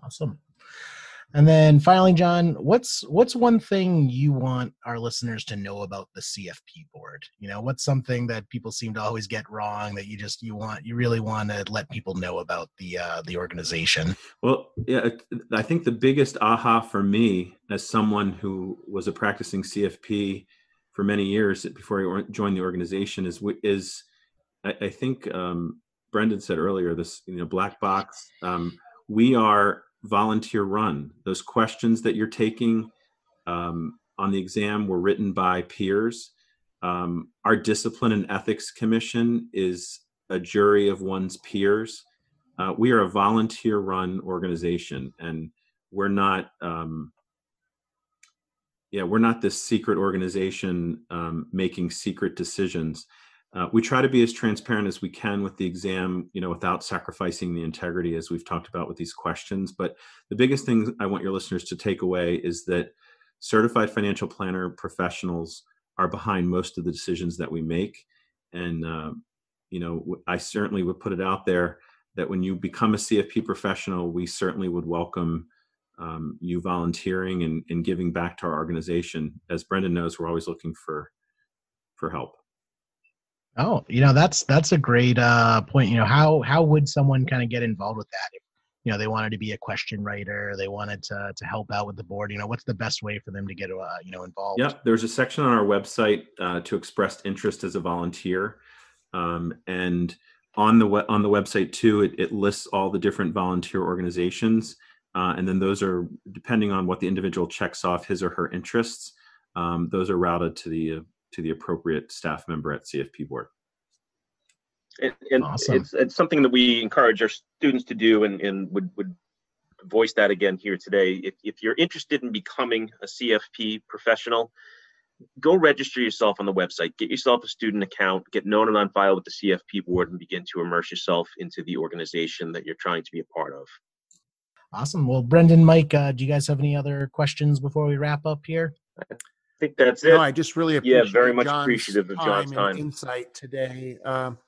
Awesome. And then finally, John, what's what's one thing you want our listeners to know about the CFP board? You know, what's something that people seem to always get wrong that you just you want you really want to let people know about the uh, the organization? Well, yeah, I think the biggest aha for me, as someone who was a practicing CFP for many years before I joined the organization, is is I, I think um, Brendan said earlier this you know black box. Um, we are volunteer run. Those questions that you're taking um, on the exam were written by peers. Um, our discipline and ethics commission is a jury of one's peers. Uh, we are a volunteer run organization and we're not um, yeah we're not this secret organization um, making secret decisions uh, we try to be as transparent as we can with the exam you know without sacrificing the integrity as we've talked about with these questions but the biggest thing i want your listeners to take away is that certified financial planner professionals are behind most of the decisions that we make and uh, you know I certainly would put it out there that when you become a CFP professional, we certainly would welcome um, you volunteering and, and giving back to our organization. As Brendan knows, we're always looking for for help. Oh, you know that's that's a great uh, point. You know how how would someone kind of get involved with that? If you know they wanted to be a question writer, they wanted to to help out with the board. You know, what's the best way for them to get uh, you know involved? Yep, there's a section on our website uh, to express interest as a volunteer, um, and on the we- on the website too, it, it lists all the different volunteer organizations, uh, and then those are depending on what the individual checks off his or her interests. Um, those are routed to the uh, to the appropriate staff member at CFP board. And, and awesome. it's, it's something that we encourage our students to do and, and would, would voice that again here today. If, if you're interested in becoming a CFP professional, go register yourself on the website, get yourself a student account, get known and on file with the CFP board, and begin to immerse yourself into the organization that you're trying to be a part of. Awesome. Well, Brendan, Mike, uh, do you guys have any other questions before we wrap up here? Think that's it. No, I just really appreciate yeah, very much John's appreciative of John's time. insight today. Um,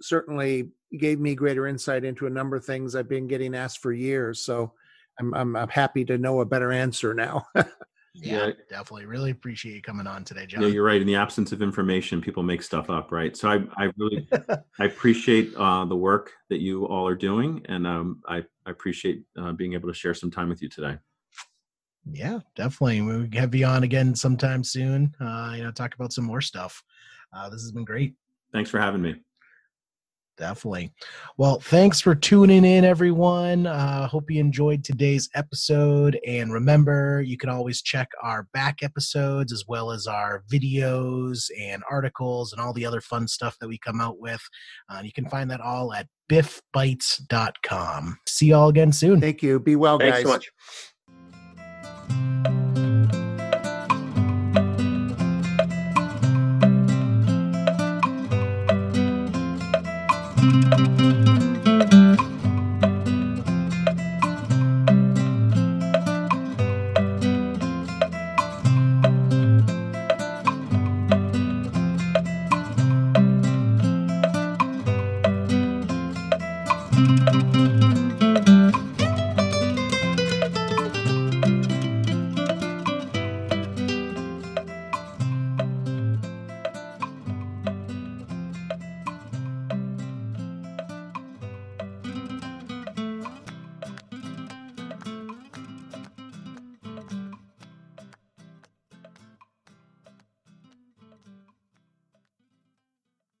certainly gave me greater insight into a number of things I've been getting asked for years. So I'm I'm, I'm happy to know a better answer now. *laughs* yeah, yeah, definitely. Really appreciate you coming on today, John. Yeah, you're right. In the absence of information, people make stuff up, right? So I, I really, *laughs* I appreciate uh, the work that you all are doing, and um, I, I appreciate uh, being able to share some time with you today. Yeah, definitely. We'll have you on again sometime soon. Uh, you know, talk about some more stuff. Uh, this has been great. Thanks for having me. Definitely. Well, thanks for tuning in, everyone. Uh, hope you enjoyed today's episode. And remember, you can always check our back episodes as well as our videos and articles and all the other fun stuff that we come out with. Uh, you can find that all at bifbites.com. See y'all again soon. Thank you. Be well, Thanks guys. so much.